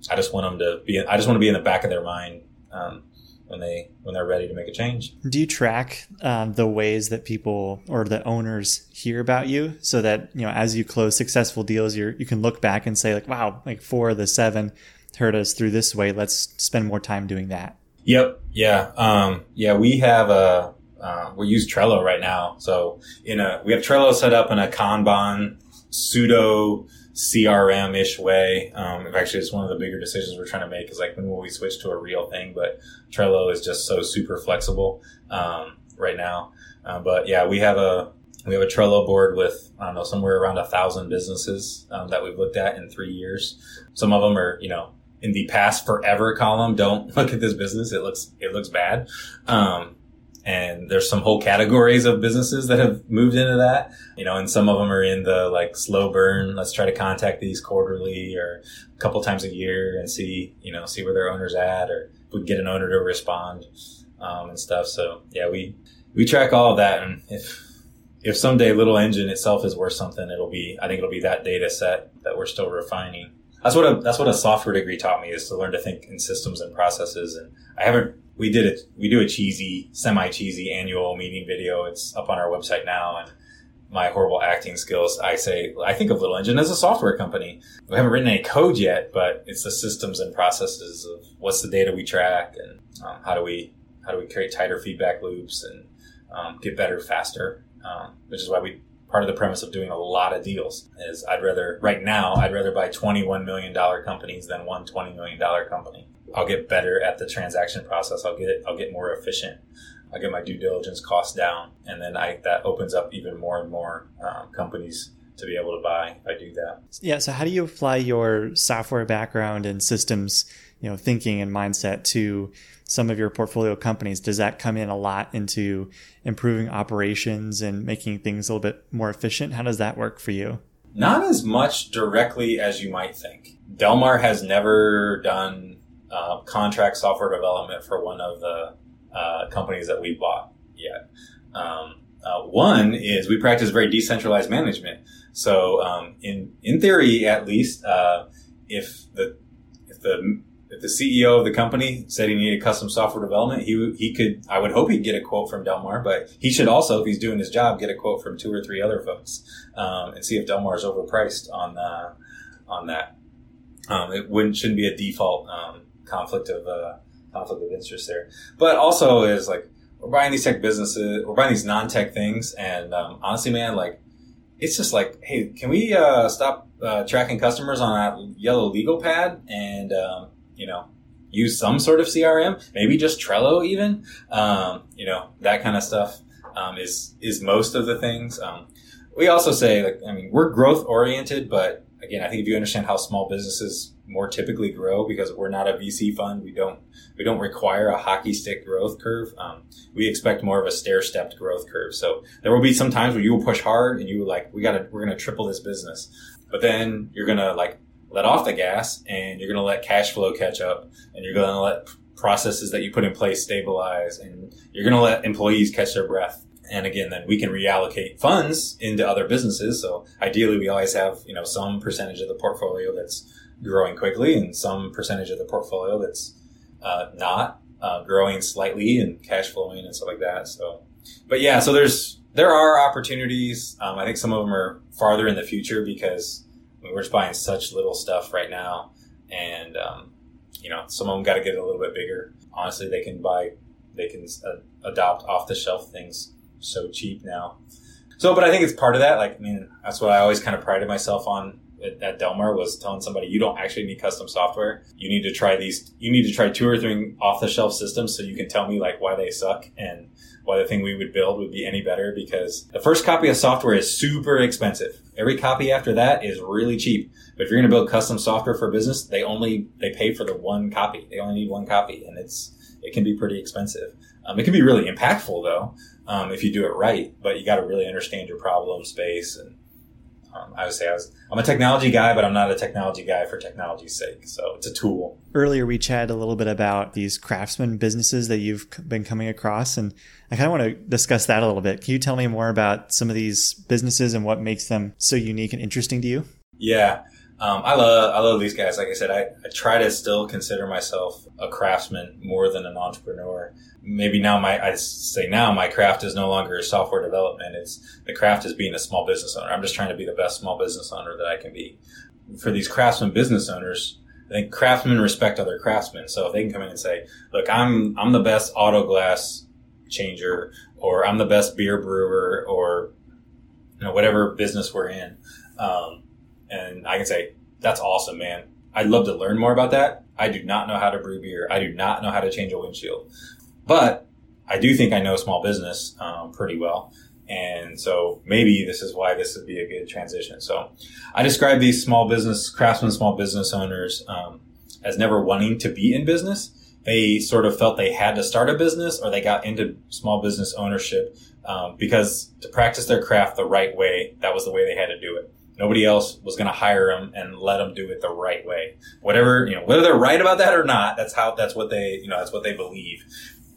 I just want them to be. I just want to be in the back of their mind um, when they when they're ready to make a change. Do you track um, the ways that people or the owners hear about you, so that you know as you close successful deals, you you can look back and say like, wow, like four of the seven heard us through this way. Let's spend more time doing that. Yep. Yeah. Um, yeah. We have a uh, we use Trello right now. So in a we have Trello set up in a Kanban pseudo CRM ish way. Um, actually, it's one of the bigger decisions we're trying to make is like when will we switch to a real thing? But Trello is just so super flexible um, right now. Uh, but yeah, we have a we have a Trello board with I don't know somewhere around a thousand businesses um, that we've looked at in three years. Some of them are you know in the past forever column. Don't look at this business; it looks it looks bad. Um, and there's some whole categories of businesses that have moved into that, you know, and some of them are in the like slow burn. Let's try to contact these quarterly or a couple times a year and see, you know, see where their owner's at or we get an owner to respond, um, and stuff. So yeah, we, we track all of that. And if, if someday little engine itself is worth something, it'll be, I think it'll be that data set that we're still refining. That's what a, that's what a software degree taught me is to learn to think in systems and processes. And I haven't we did it. We do a cheesy, semi cheesy annual meeting video. It's up on our website now. And my horrible acting skills, I say, I think of Little Engine as a software company. We haven't written any code yet, but it's the systems and processes of what's the data we track and um, how do we, how do we create tighter feedback loops and um, get better faster. Um, which is why we, part of the premise of doing a lot of deals is I'd rather, right now, I'd rather buy $21 million companies than one $20 million company. I'll get better at the transaction process. I'll get I'll get more efficient. I'll get my due diligence costs down, and then I that opens up even more and more um, companies to be able to buy if I do that. Yeah. So how do you apply your software background and systems, you know, thinking and mindset to some of your portfolio companies? Does that come in a lot into improving operations and making things a little bit more efficient? How does that work for you? Not as much directly as you might think. DelMar has never done uh, contract software development for one of the uh, companies that we bought yet. Um, uh, one is we practice very decentralized management. So um, in in theory, at least, uh, if the if the if the CEO of the company said he needed custom software development, he he could. I would hope he'd get a quote from DelMar, but he should also, if he's doing his job, get a quote from two or three other folks um, and see if DelMar is overpriced on uh, on that. Um, it wouldn't shouldn't be a default um, conflict of uh, conflict of interest there. But also is like we're buying these tech businesses, we're buying these non-tech things, and um, honestly, man, like it's just like, hey, can we uh, stop uh, tracking customers on that yellow legal pad and um, you know use some sort of CRM, maybe just Trello, even um, you know that kind of stuff um, is is most of the things. Um, we also say, like, I mean, we're growth oriented, but again, I think if you understand how small businesses more typically grow because we're not a VC fund, we don't we don't require a hockey stick growth curve. Um, we expect more of a stair stepped growth curve. So there will be some times where you will push hard and you like, we got to we're gonna triple this business, but then you're gonna like let off the gas and you're gonna let cash flow catch up and you're gonna let processes that you put in place stabilize and you're gonna let employees catch their breath and again, then we can reallocate funds into other businesses. So ideally, we always have, you know, some percentage of the portfolio that's growing quickly and some percentage of the portfolio that's uh, not uh, growing slightly and cash flowing and stuff like that. So, but yeah, so there's, there are opportunities. Um, I think some of them are farther in the future because we're just buying such little stuff right now. And, um, you know, some of them got to get a little bit bigger. Honestly, they can buy, they can uh, adopt off the shelf things so cheap now. So, but I think it's part of that. Like, I mean, that's what I always kind of prided myself on at, at DelMar was telling somebody you don't actually need custom software. You need to try these. You need to try two or three off the shelf systems so you can tell me like why they suck and why the thing we would build would be any better. Because the first copy of software is super expensive. Every copy after that is really cheap. But if you're going to build custom software for a business, they only they pay for the one copy. They only need one copy, and it's it can be pretty expensive. Um, it can be really impactful though um, if you do it right. But you got to really understand your problem space. And um, I would say I was, I'm a technology guy, but I'm not a technology guy for technology's sake. So it's a tool. Earlier, we chatted a little bit about these craftsman businesses that you've been coming across, and I kind of want to discuss that a little bit. Can you tell me more about some of these businesses and what makes them so unique and interesting to you? Yeah. Um, I love I love these guys. Like I said, I, I try to still consider myself a craftsman more than an entrepreneur maybe now my I say now my craft is no longer software development. It's the craft is being a small business owner. I'm just trying to be the best small business owner that I can be. For these craftsman business owners, I think craftsmen respect other craftsmen. So if they can come in and say, "Look, I'm I'm the best auto glass changer, or I'm the best beer brewer, or you know whatever business we're in," um, and I can say, "That's awesome, man. I'd love to learn more about that. I do not know how to brew beer. I do not know how to change a windshield. But I do think I know small business um, pretty well. And so maybe this is why this would be a good transition. So I describe these small business, craftsmen, small business owners um, as never wanting to be in business. They sort of felt they had to start a business or they got into small business ownership um, because to practice their craft the right way, that was the way they had to do it. Nobody else was going to hire them and let them do it the right way. Whatever, you know, whether they're right about that or not, that's how, that's what they, you know, that's what they believe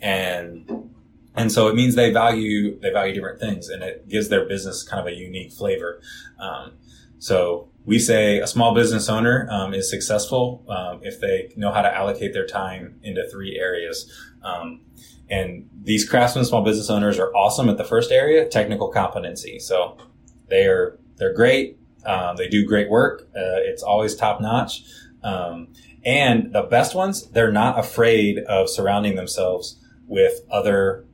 and and so it means they value they value different things, and it gives their business kind of a unique flavor. Um, so we say a small business owner um, is successful um, if they know how to allocate their time into three areas. Um, and these craftsmen, small business owners, are awesome at the first area, technical competency. So they are they're great. Um, they do great work. Uh, it's always top notch. Um, and the best ones, they're not afraid of surrounding themselves with other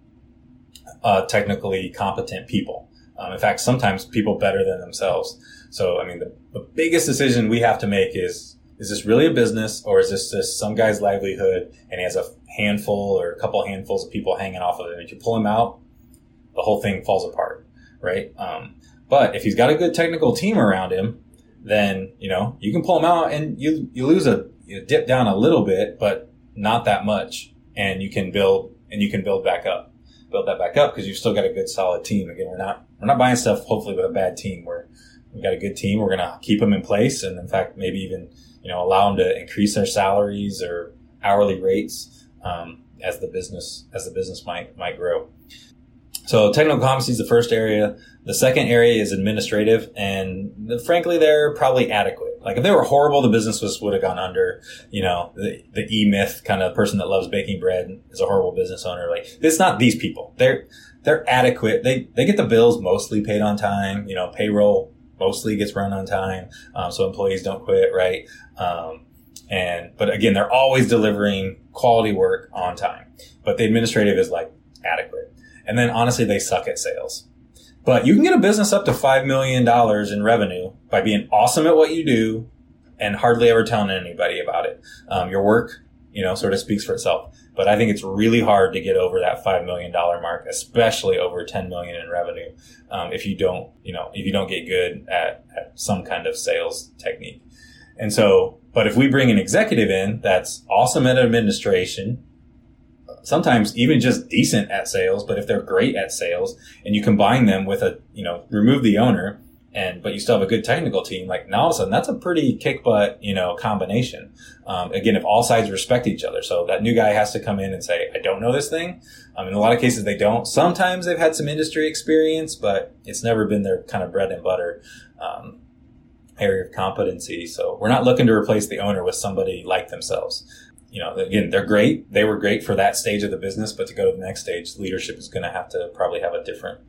uh, technically competent people. Um, in fact, sometimes people better than themselves. So, I mean, the, the biggest decision we have to make is, is this really a business or is this just some guy's livelihood and he has a handful or a couple handfuls of people hanging off of it? And if you pull him out, the whole thing falls apart, right? Um, but if he's got a good technical team around him, then, you know, you can pull him out and you, you lose a, you dip down a little bit, but not that much. And you can build and you can build back up, build that back up because you've still got a good solid team. Again, we're not we're not buying stuff hopefully with a bad team. We're we've got a good team. We're going to keep them in place, and in fact, maybe even you know allow them to increase their salaries or hourly rates um, as the business as the business might might grow. So technical competency is the first area. The second area is administrative, and frankly, they're probably adequate. Like if they were horrible, the business was, would have gone under. You know, the, the E myth kind of person that loves baking bread is a horrible business owner. Like it's not these people. They're they're adequate. They they get the bills mostly paid on time. You know, payroll mostly gets run on time, um, so employees don't quit. Right. Um, and but again, they're always delivering quality work on time. But the administrative is like adequate. And then honestly, they suck at sales. But you can get a business up to $5 million in revenue by being awesome at what you do and hardly ever telling anybody about it. Um, your work, you know, sort of speaks for itself. But I think it's really hard to get over that $5 million mark, especially over 10 million in revenue. Um, if you don't, you know, if you don't get good at, at some kind of sales technique. And so, but if we bring an executive in that's awesome at administration, sometimes even just decent at sales, but if they're great at sales and you combine them with a, you know, remove the owner and, but you still have a good technical team, like now all of a sudden that's a pretty kick butt, you know, combination. Um, again, if all sides respect each other. So that new guy has to come in and say, I don't know this thing. Um, in a lot of cases they don't. Sometimes they've had some industry experience, but it's never been their kind of bread and butter. Um, area of competency. So we're not looking to replace the owner with somebody like themselves you know, again, they're great. They were great for that stage of the business, but to go to the next stage, leadership is going to have to probably have a different,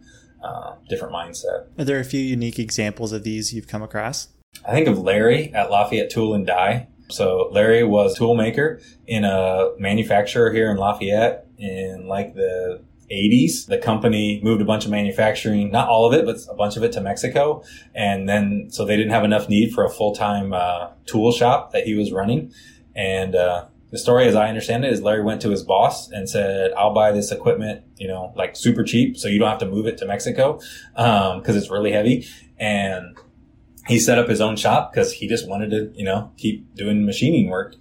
uh, different mindset. Are there a few unique examples of these you've come across? I think of Larry at Lafayette Tool and Die. So Larry was tool maker in a manufacturer here in Lafayette in like the 80s. The company moved a bunch of manufacturing, not all of it, but a bunch of it to Mexico. And then, so they didn't have enough need for a full-time uh, tool shop that he was running. And uh, the story, as I understand it, is Larry went to his boss and said, "I'll buy this equipment, you know, like super cheap, so you don't have to move it to Mexico because um, it's really heavy." And he set up his own shop because he just wanted to, you know, keep doing machining work.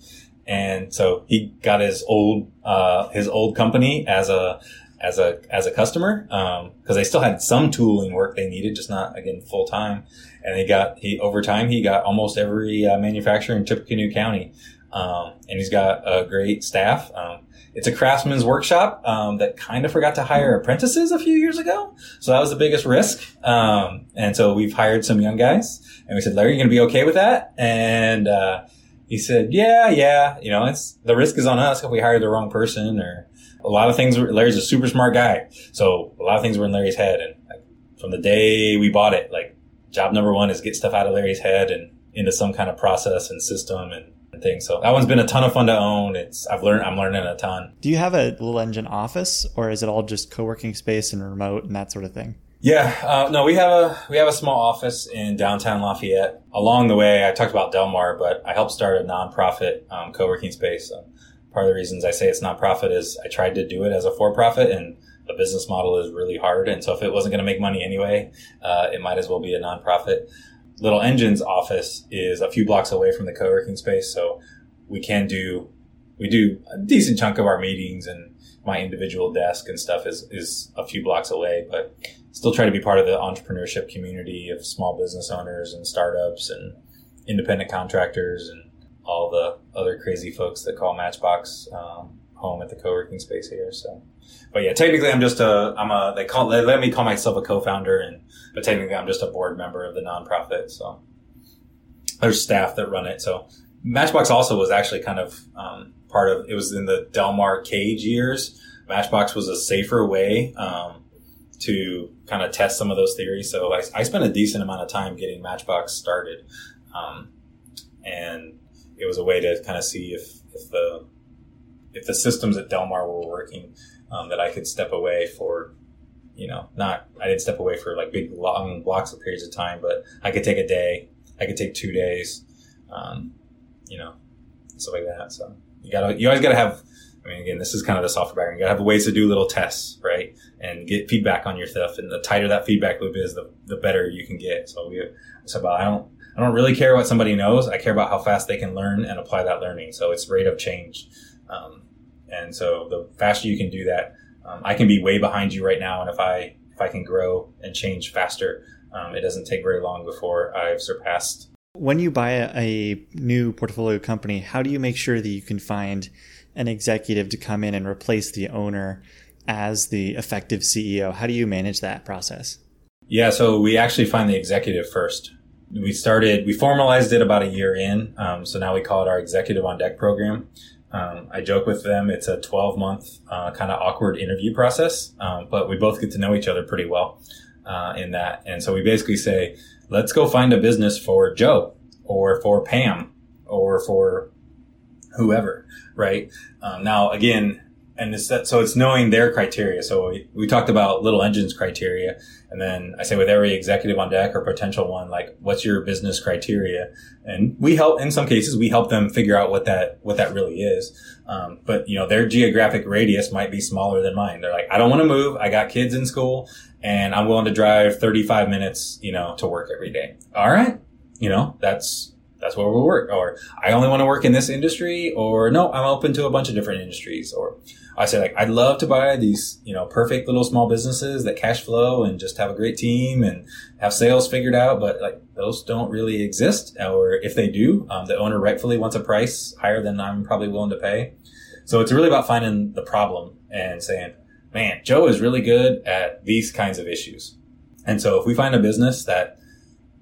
And so he got his old uh, his old company as a as a as a customer because um, they still had some tooling work they needed, just not again full time. And he got he over time he got almost every uh, manufacturer in Tippecanoe County um, and he's got a great staff. Um, it's a craftsman's workshop um, that kind of forgot to hire apprentices a few years ago, so that was the biggest risk. Um, and so we've hired some young guys, and we said, "Larry, you're going to be okay with that?" And uh, he said, "Yeah, yeah. You know, it's the risk is on us if we hire the wrong person, or a lot of things. Larry's a super smart guy, so a lot of things were in Larry's head. And like, from the day we bought it, like job number one is get stuff out of Larry's head and into some kind of process and system and thing. So that one's been a ton of fun to own. It's I've learned I'm learning a ton. Do you have a little engine office, or is it all just co-working space and remote and that sort of thing? Yeah, uh, no, we have a we have a small office in downtown Lafayette. Along the way, I talked about DelMar, but I helped start a nonprofit um, co-working space. Um, part of the reasons I say it's nonprofit is I tried to do it as a for-profit, and the business model is really hard. And so, if it wasn't going to make money anyway, uh, it might as well be a nonprofit. Little Engine's office is a few blocks away from the co-working space, so we can do we do a decent chunk of our meetings and my individual desk and stuff is is a few blocks away, but still try to be part of the entrepreneurship community of small business owners and startups and independent contractors and all the other crazy folks that call Matchbox um, home at the co-working space here. So, but yeah, technically I'm just a I'm a they call they let me call myself a co-founder and but technically I'm just a board member of the nonprofit. So there's staff that run it. So Matchbox also was actually kind of um, part of it was in the DelMar Cage years. Matchbox was a safer way um, to kind of test some of those theories. So I, I, spent a decent amount of time getting Matchbox started, um, and it was a way to kind of see if, if the if the systems at DelMar were working, um, that I could step away for you know, not, I didn't step away for like big long blocks of periods of time, but I could take a day, I could take two days, um, you know, stuff like that. So you gotta, you always gotta have, I mean, again, this is kind of the software background. You gotta have ways to do little tests, right? And get feedback on your stuff. And the tighter that feedback loop is, the, the better you can get. So we, it's about, I don't, I don't really care what somebody knows. I care about how fast they can learn and apply that learning. So it's rate of change. Um, and so the faster you can do that, um, I can be way behind you right now, and if I if I can grow and change faster, um, it doesn't take very long before I've surpassed When you buy a, a new portfolio company, how do you make sure that you can find an executive to come in and replace the owner as the effective CEO? How do you manage that process? Yeah, so we actually find the executive first. We started, we formalized it about a year in. Um, so now we call it our executive on deck program. Um, I joke with them. It's a 12 month uh, kind of awkward interview process, um, but we both get to know each other pretty well uh, in that. And so we basically say, let's go find a business for Joe or for Pam or for whoever, right? Um, now, again, and it's that, so it's knowing their criteria. So we, we talked about little engines criteria. And then I say with every executive on deck or potential one, like, what's your business criteria? And we help, in some cases, we help them figure out what that, what that really is. Um, but you know, their geographic radius might be smaller than mine. They're like, I don't want to move. I got kids in school and I'm willing to drive 35 minutes, you know, to work every day. All right. You know, that's, that's where we'll work. Or I only want to work in this industry or no, I'm open to a bunch of different industries or I say like, I'd love to buy these, you know, perfect little small businesses that cash flow and just have a great team and have sales figured out. But like those don't really exist. Or if they do, um, the owner rightfully wants a price higher than I'm probably willing to pay. So it's really about finding the problem and saying, man, Joe is really good at these kinds of issues. And so if we find a business that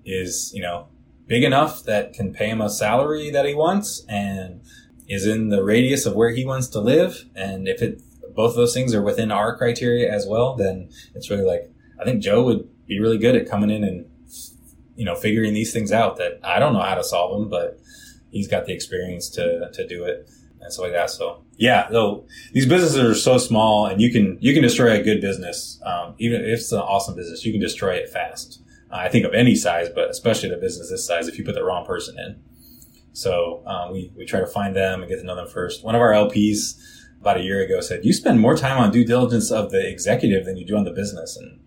is, you know, big enough that can pay him a salary that he wants and is in the radius of where he wants to live. And if it, both of those things are within our criteria as well, then it's really like, I think Joe would be really good at coming in and, you know, figuring these things out that I don't know how to solve them, but he's got the experience to, to do it and stuff like that. So yeah, though these businesses are so small and you can, you can destroy a good business. Um, even if it's an awesome business, you can destroy it fast. Uh, I think of any size, but especially the business this size, if you put the wrong person in. So uh, we we try to find them and get to know them first. One of our LPs about a year ago said, "You spend more time on due diligence of the executive than you do on the business," and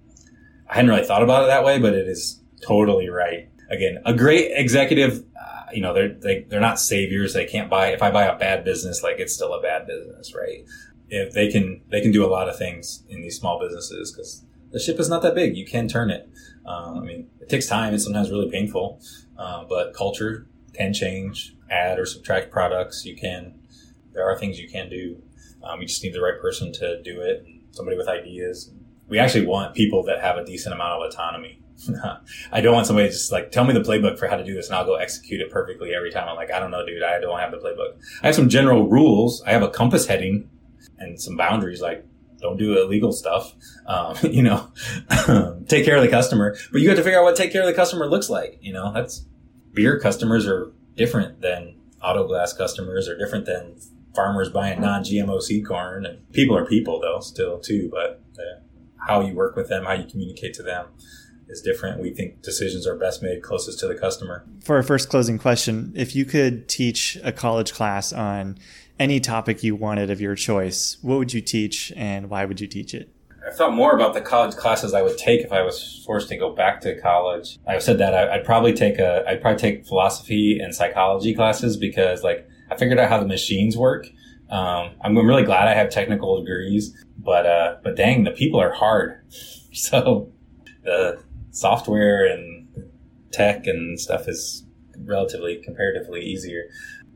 I hadn't really thought about it that way, but it is totally right. Again, a great executive, uh, you know, they're they, they're not saviors. They can't buy. If I buy a bad business, like it's still a bad business, right? If they can, they can do a lot of things in these small businesses because the ship is not that big. You can turn it. Um, I mean, it takes time. It's sometimes really painful, uh, but culture can change, add or subtract products. You can, there are things you can do. Um, you just need the right person to do it. Somebody with ideas. We actually want people that have a decent amount of autonomy. I don't want somebody just like tell me the playbook for how to do this and I'll go execute it perfectly every time. I'm like, I don't know, dude. I don't have the playbook. I have some general rules. I have a compass heading and some boundaries like don't do illegal stuff. Um, you know, take care of the customer, but you have to figure out what take care of the customer looks like. You know, that's beer customers are different than auto glass customers are different than farmers buying non-GMO seed corn. And people are people though, still too, but uh, how you work with them, how you communicate to them is different. We think decisions are best made closest to the customer. For our first closing question, if you could teach a college class on any topic you wanted of your choice, what would you teach and why would you teach it? I thought more about the college classes I would take if I was forced to go back to college. I've said that I, would probably take a, I'd probably take philosophy and psychology classes because like I figured out how the machines work. Um, I'm really glad I have technical degrees, but, uh, but dang, the people are hard. So the software and tech and stuff is relatively comparatively easier.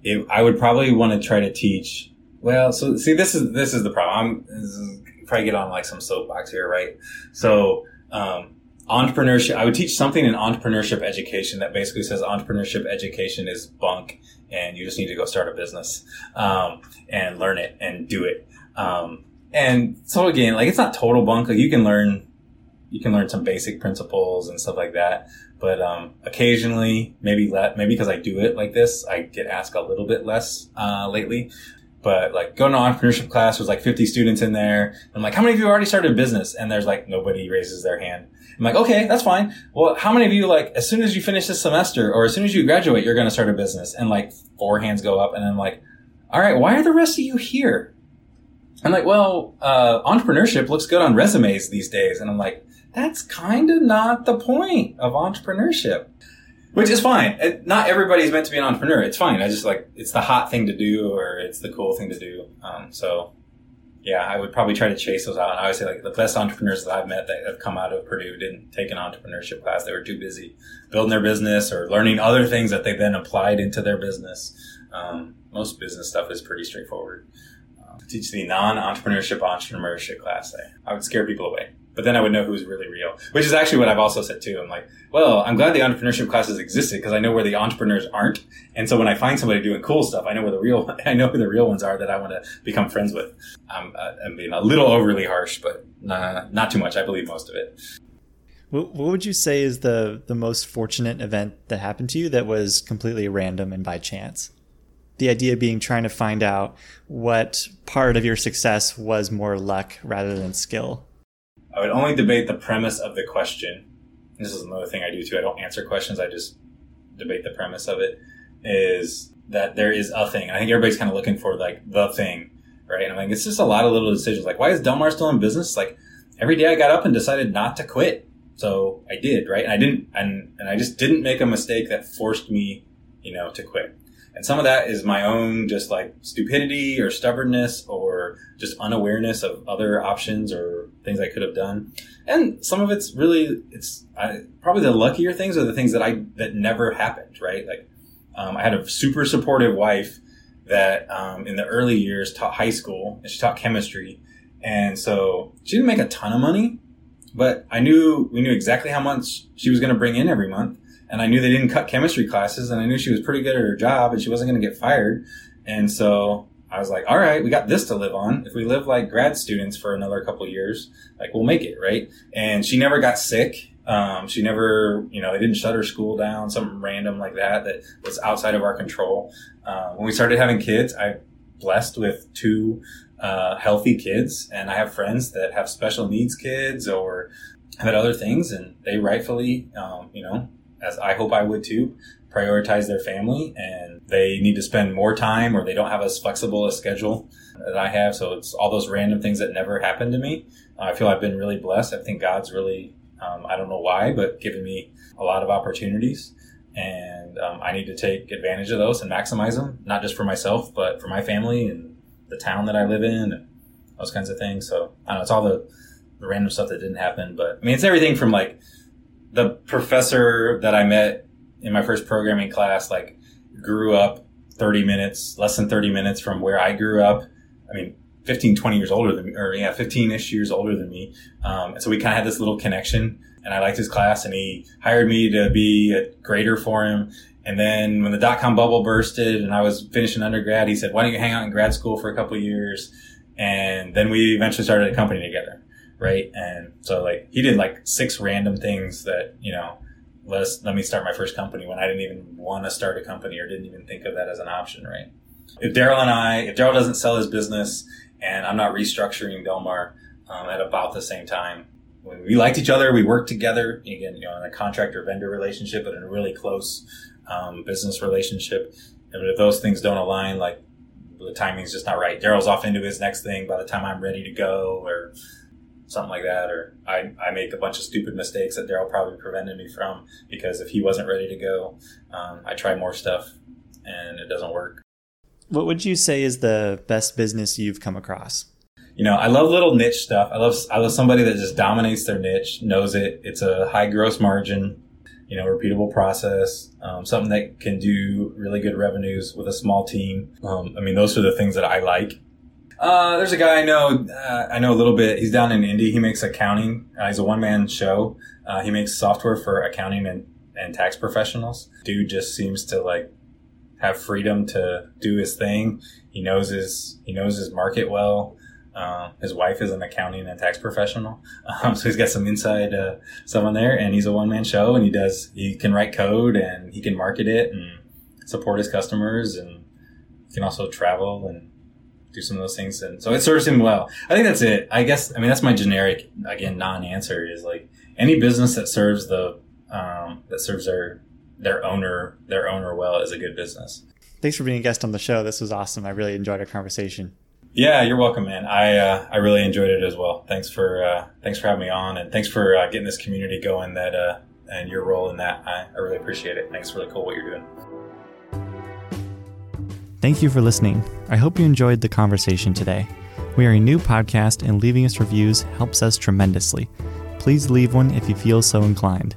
It, I would probably want to try to teach. Well, so see, this is this is the problem. I'm, probably get on like some soapbox here, right? So, um, entrepreneurship, I would teach something in entrepreneurship education that basically says entrepreneurship education is bunk and you just need to go start a business, um, and learn it and do it. Um, and so again, like it's not total bunk. Like you can learn, you can learn some basic principles and stuff like that. But, um, occasionally, maybe let, maybe because I do it like this, I get asked a little bit less, uh, lately but like going to entrepreneurship class was like 50 students in there. I'm like, how many of you already started a business? And there's like nobody raises their hand. I'm like, okay, that's fine. Well, how many of you like as soon as you finish this semester or as soon as you graduate, you're going to start a business? And like four hands go up, and I'm like, all right, why are the rest of you here? I'm like, well, uh, entrepreneurship looks good on resumes these days, and I'm like, that's kind of not the point of entrepreneurship which is fine. It, not everybody's meant to be an entrepreneur. It's fine. I just like it's the hot thing to do, or it's the cool thing to do. Um, so yeah, I would probably try to chase those out. And I would say like the best entrepreneurs that I've met that have come out of Purdue didn't take an entrepreneurship class. They were too busy building their business or learning other things that they then applied into their business. Um, most business stuff is pretty straightforward. Um, teach the non-entrepreneurship entrepreneurship class. I, I would scare people away but then I would know who's really real, which is actually what I've also said too. I'm like, well, I'm glad the entrepreneurship classes existed because I know where the entrepreneurs aren't. And so when I find somebody doing cool stuff, I know where the real, I know who the real ones are that I want to become friends with. I'm, uh, I'm being a little overly harsh, but not too much. I believe most of it. What would you say is the, the most fortunate event that happened to you that was completely random and by chance? The idea being trying to find out what part of your success was more luck rather than skill. I would only debate the premise of the question. This is another thing I do too. I don't answer questions. I just debate the premise of it. Is that there is a thing? I think everybody's kind of looking for like the thing, right? And I'm like, it's just a lot of little decisions. Like, why is DelMar still in business? Like, every day I got up and decided not to quit. So I did, right? And I didn't, and, and I just didn't make a mistake that forced me, you know, to quit. And some of that is my own just like stupidity or stubbornness or just unawareness of other options or things I could have done. And some of it's really, it's I, probably the luckier things are the things that I, that never happened, right? Like, um, I had a super supportive wife that, um, in the early years taught high school and she taught chemistry. And so she didn't make a ton of money, but I knew, we knew exactly how much she was going to bring in every month and I knew they didn't cut chemistry classes, and I knew she was pretty good at her job, and she wasn't going to get fired. And so I was like, all right, we got this to live on. If we live like grad students for another couple years, like we'll make it, right? And she never got sick. Um, she never, you know, they didn't shut her school down, something random like that that was outside of our control. Uh, when we started having kids, I blessed with two uh, healthy kids, and I have friends that have special needs kids or had other things, and they rightfully, um, you know, as I hope I would too, prioritize their family and they need to spend more time or they don't have as flexible a schedule that I have. So it's all those random things that never happened to me. I feel I've been really blessed. I think God's really, um, I don't know why, but given me a lot of opportunities and um, I need to take advantage of those and maximize them, not just for myself, but for my family and the town that I live in and those kinds of things. So I don't know, it's all the, the random stuff that didn't happen, but I mean, it's everything from like, the professor that I met in my first programming class, like, grew up 30 minutes, less than 30 minutes from where I grew up. I mean, 15, 20 years older than me, or yeah, 15 ish years older than me. Um, and so we kind of had this little connection and I liked his class and he hired me to be a grader for him. And then when the dot com bubble bursted and I was finishing undergrad, he said, why don't you hang out in grad school for a couple years? And then we eventually started a company together right? And so like he did like six random things that you know let us let me start my first company when I didn't even want to start a company or didn't even think of that as an option, right? If Daryl and I, if Daryl doesn't sell his business and I'm not restructuring DelMar um, at about the same time, we liked each other, we worked together again, you know, in a contractor vendor relationship, but in a really close um, business relationship. And if those things don't align, like the timing's just not right. Daryl's off into his next thing by the time I'm ready to go, or something like that, or I, I make a bunch of stupid mistakes that Daryl probably prevented me from because if he wasn't ready to go, um, I try more stuff and it doesn't work. What would you say is the best business you've come across? You know, I love little niche stuff. I love I love somebody that just dominates their niche, knows it. It's a high gross margin, you know, repeatable process, um, something that can do really good revenues with a small team. Um, I mean, those are the things that I like. Uh, there's a guy I know. Uh, I know a little bit. He's down in Indy. He makes accounting. Uh, he's a one man show. Uh, he makes software for accounting and, and tax professionals. Dude just seems to like have freedom to do his thing. He knows his he knows his market well. Uh, his wife is an accounting and tax professional, um, so he's got some inside uh, someone there. And he's a one man show, and he does he can write code and he can market it and support his customers, and he can also travel and do some of those things. And so it serves him well. I think that's it. I guess, I mean, that's my generic, again, non-answer is like any business that serves the, um, that serves their, their owner, their owner well is a good business. Thanks for being a guest on the show. This was awesome. I really enjoyed our conversation. Yeah, you're welcome, man. I uh, I really enjoyed it as well. Thanks for uh, thanks for having me on, and thanks for uh, getting this community going. That uh, and your role in that, I, I really appreciate it. Thanks, really cool what you're doing. Thank you for listening. I hope you enjoyed the conversation today. We are a new podcast, and leaving us reviews helps us tremendously. Please leave one if you feel so inclined.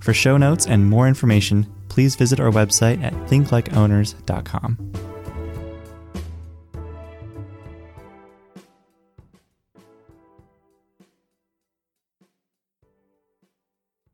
For show notes and more information, please visit our website at thinklikeowners.com.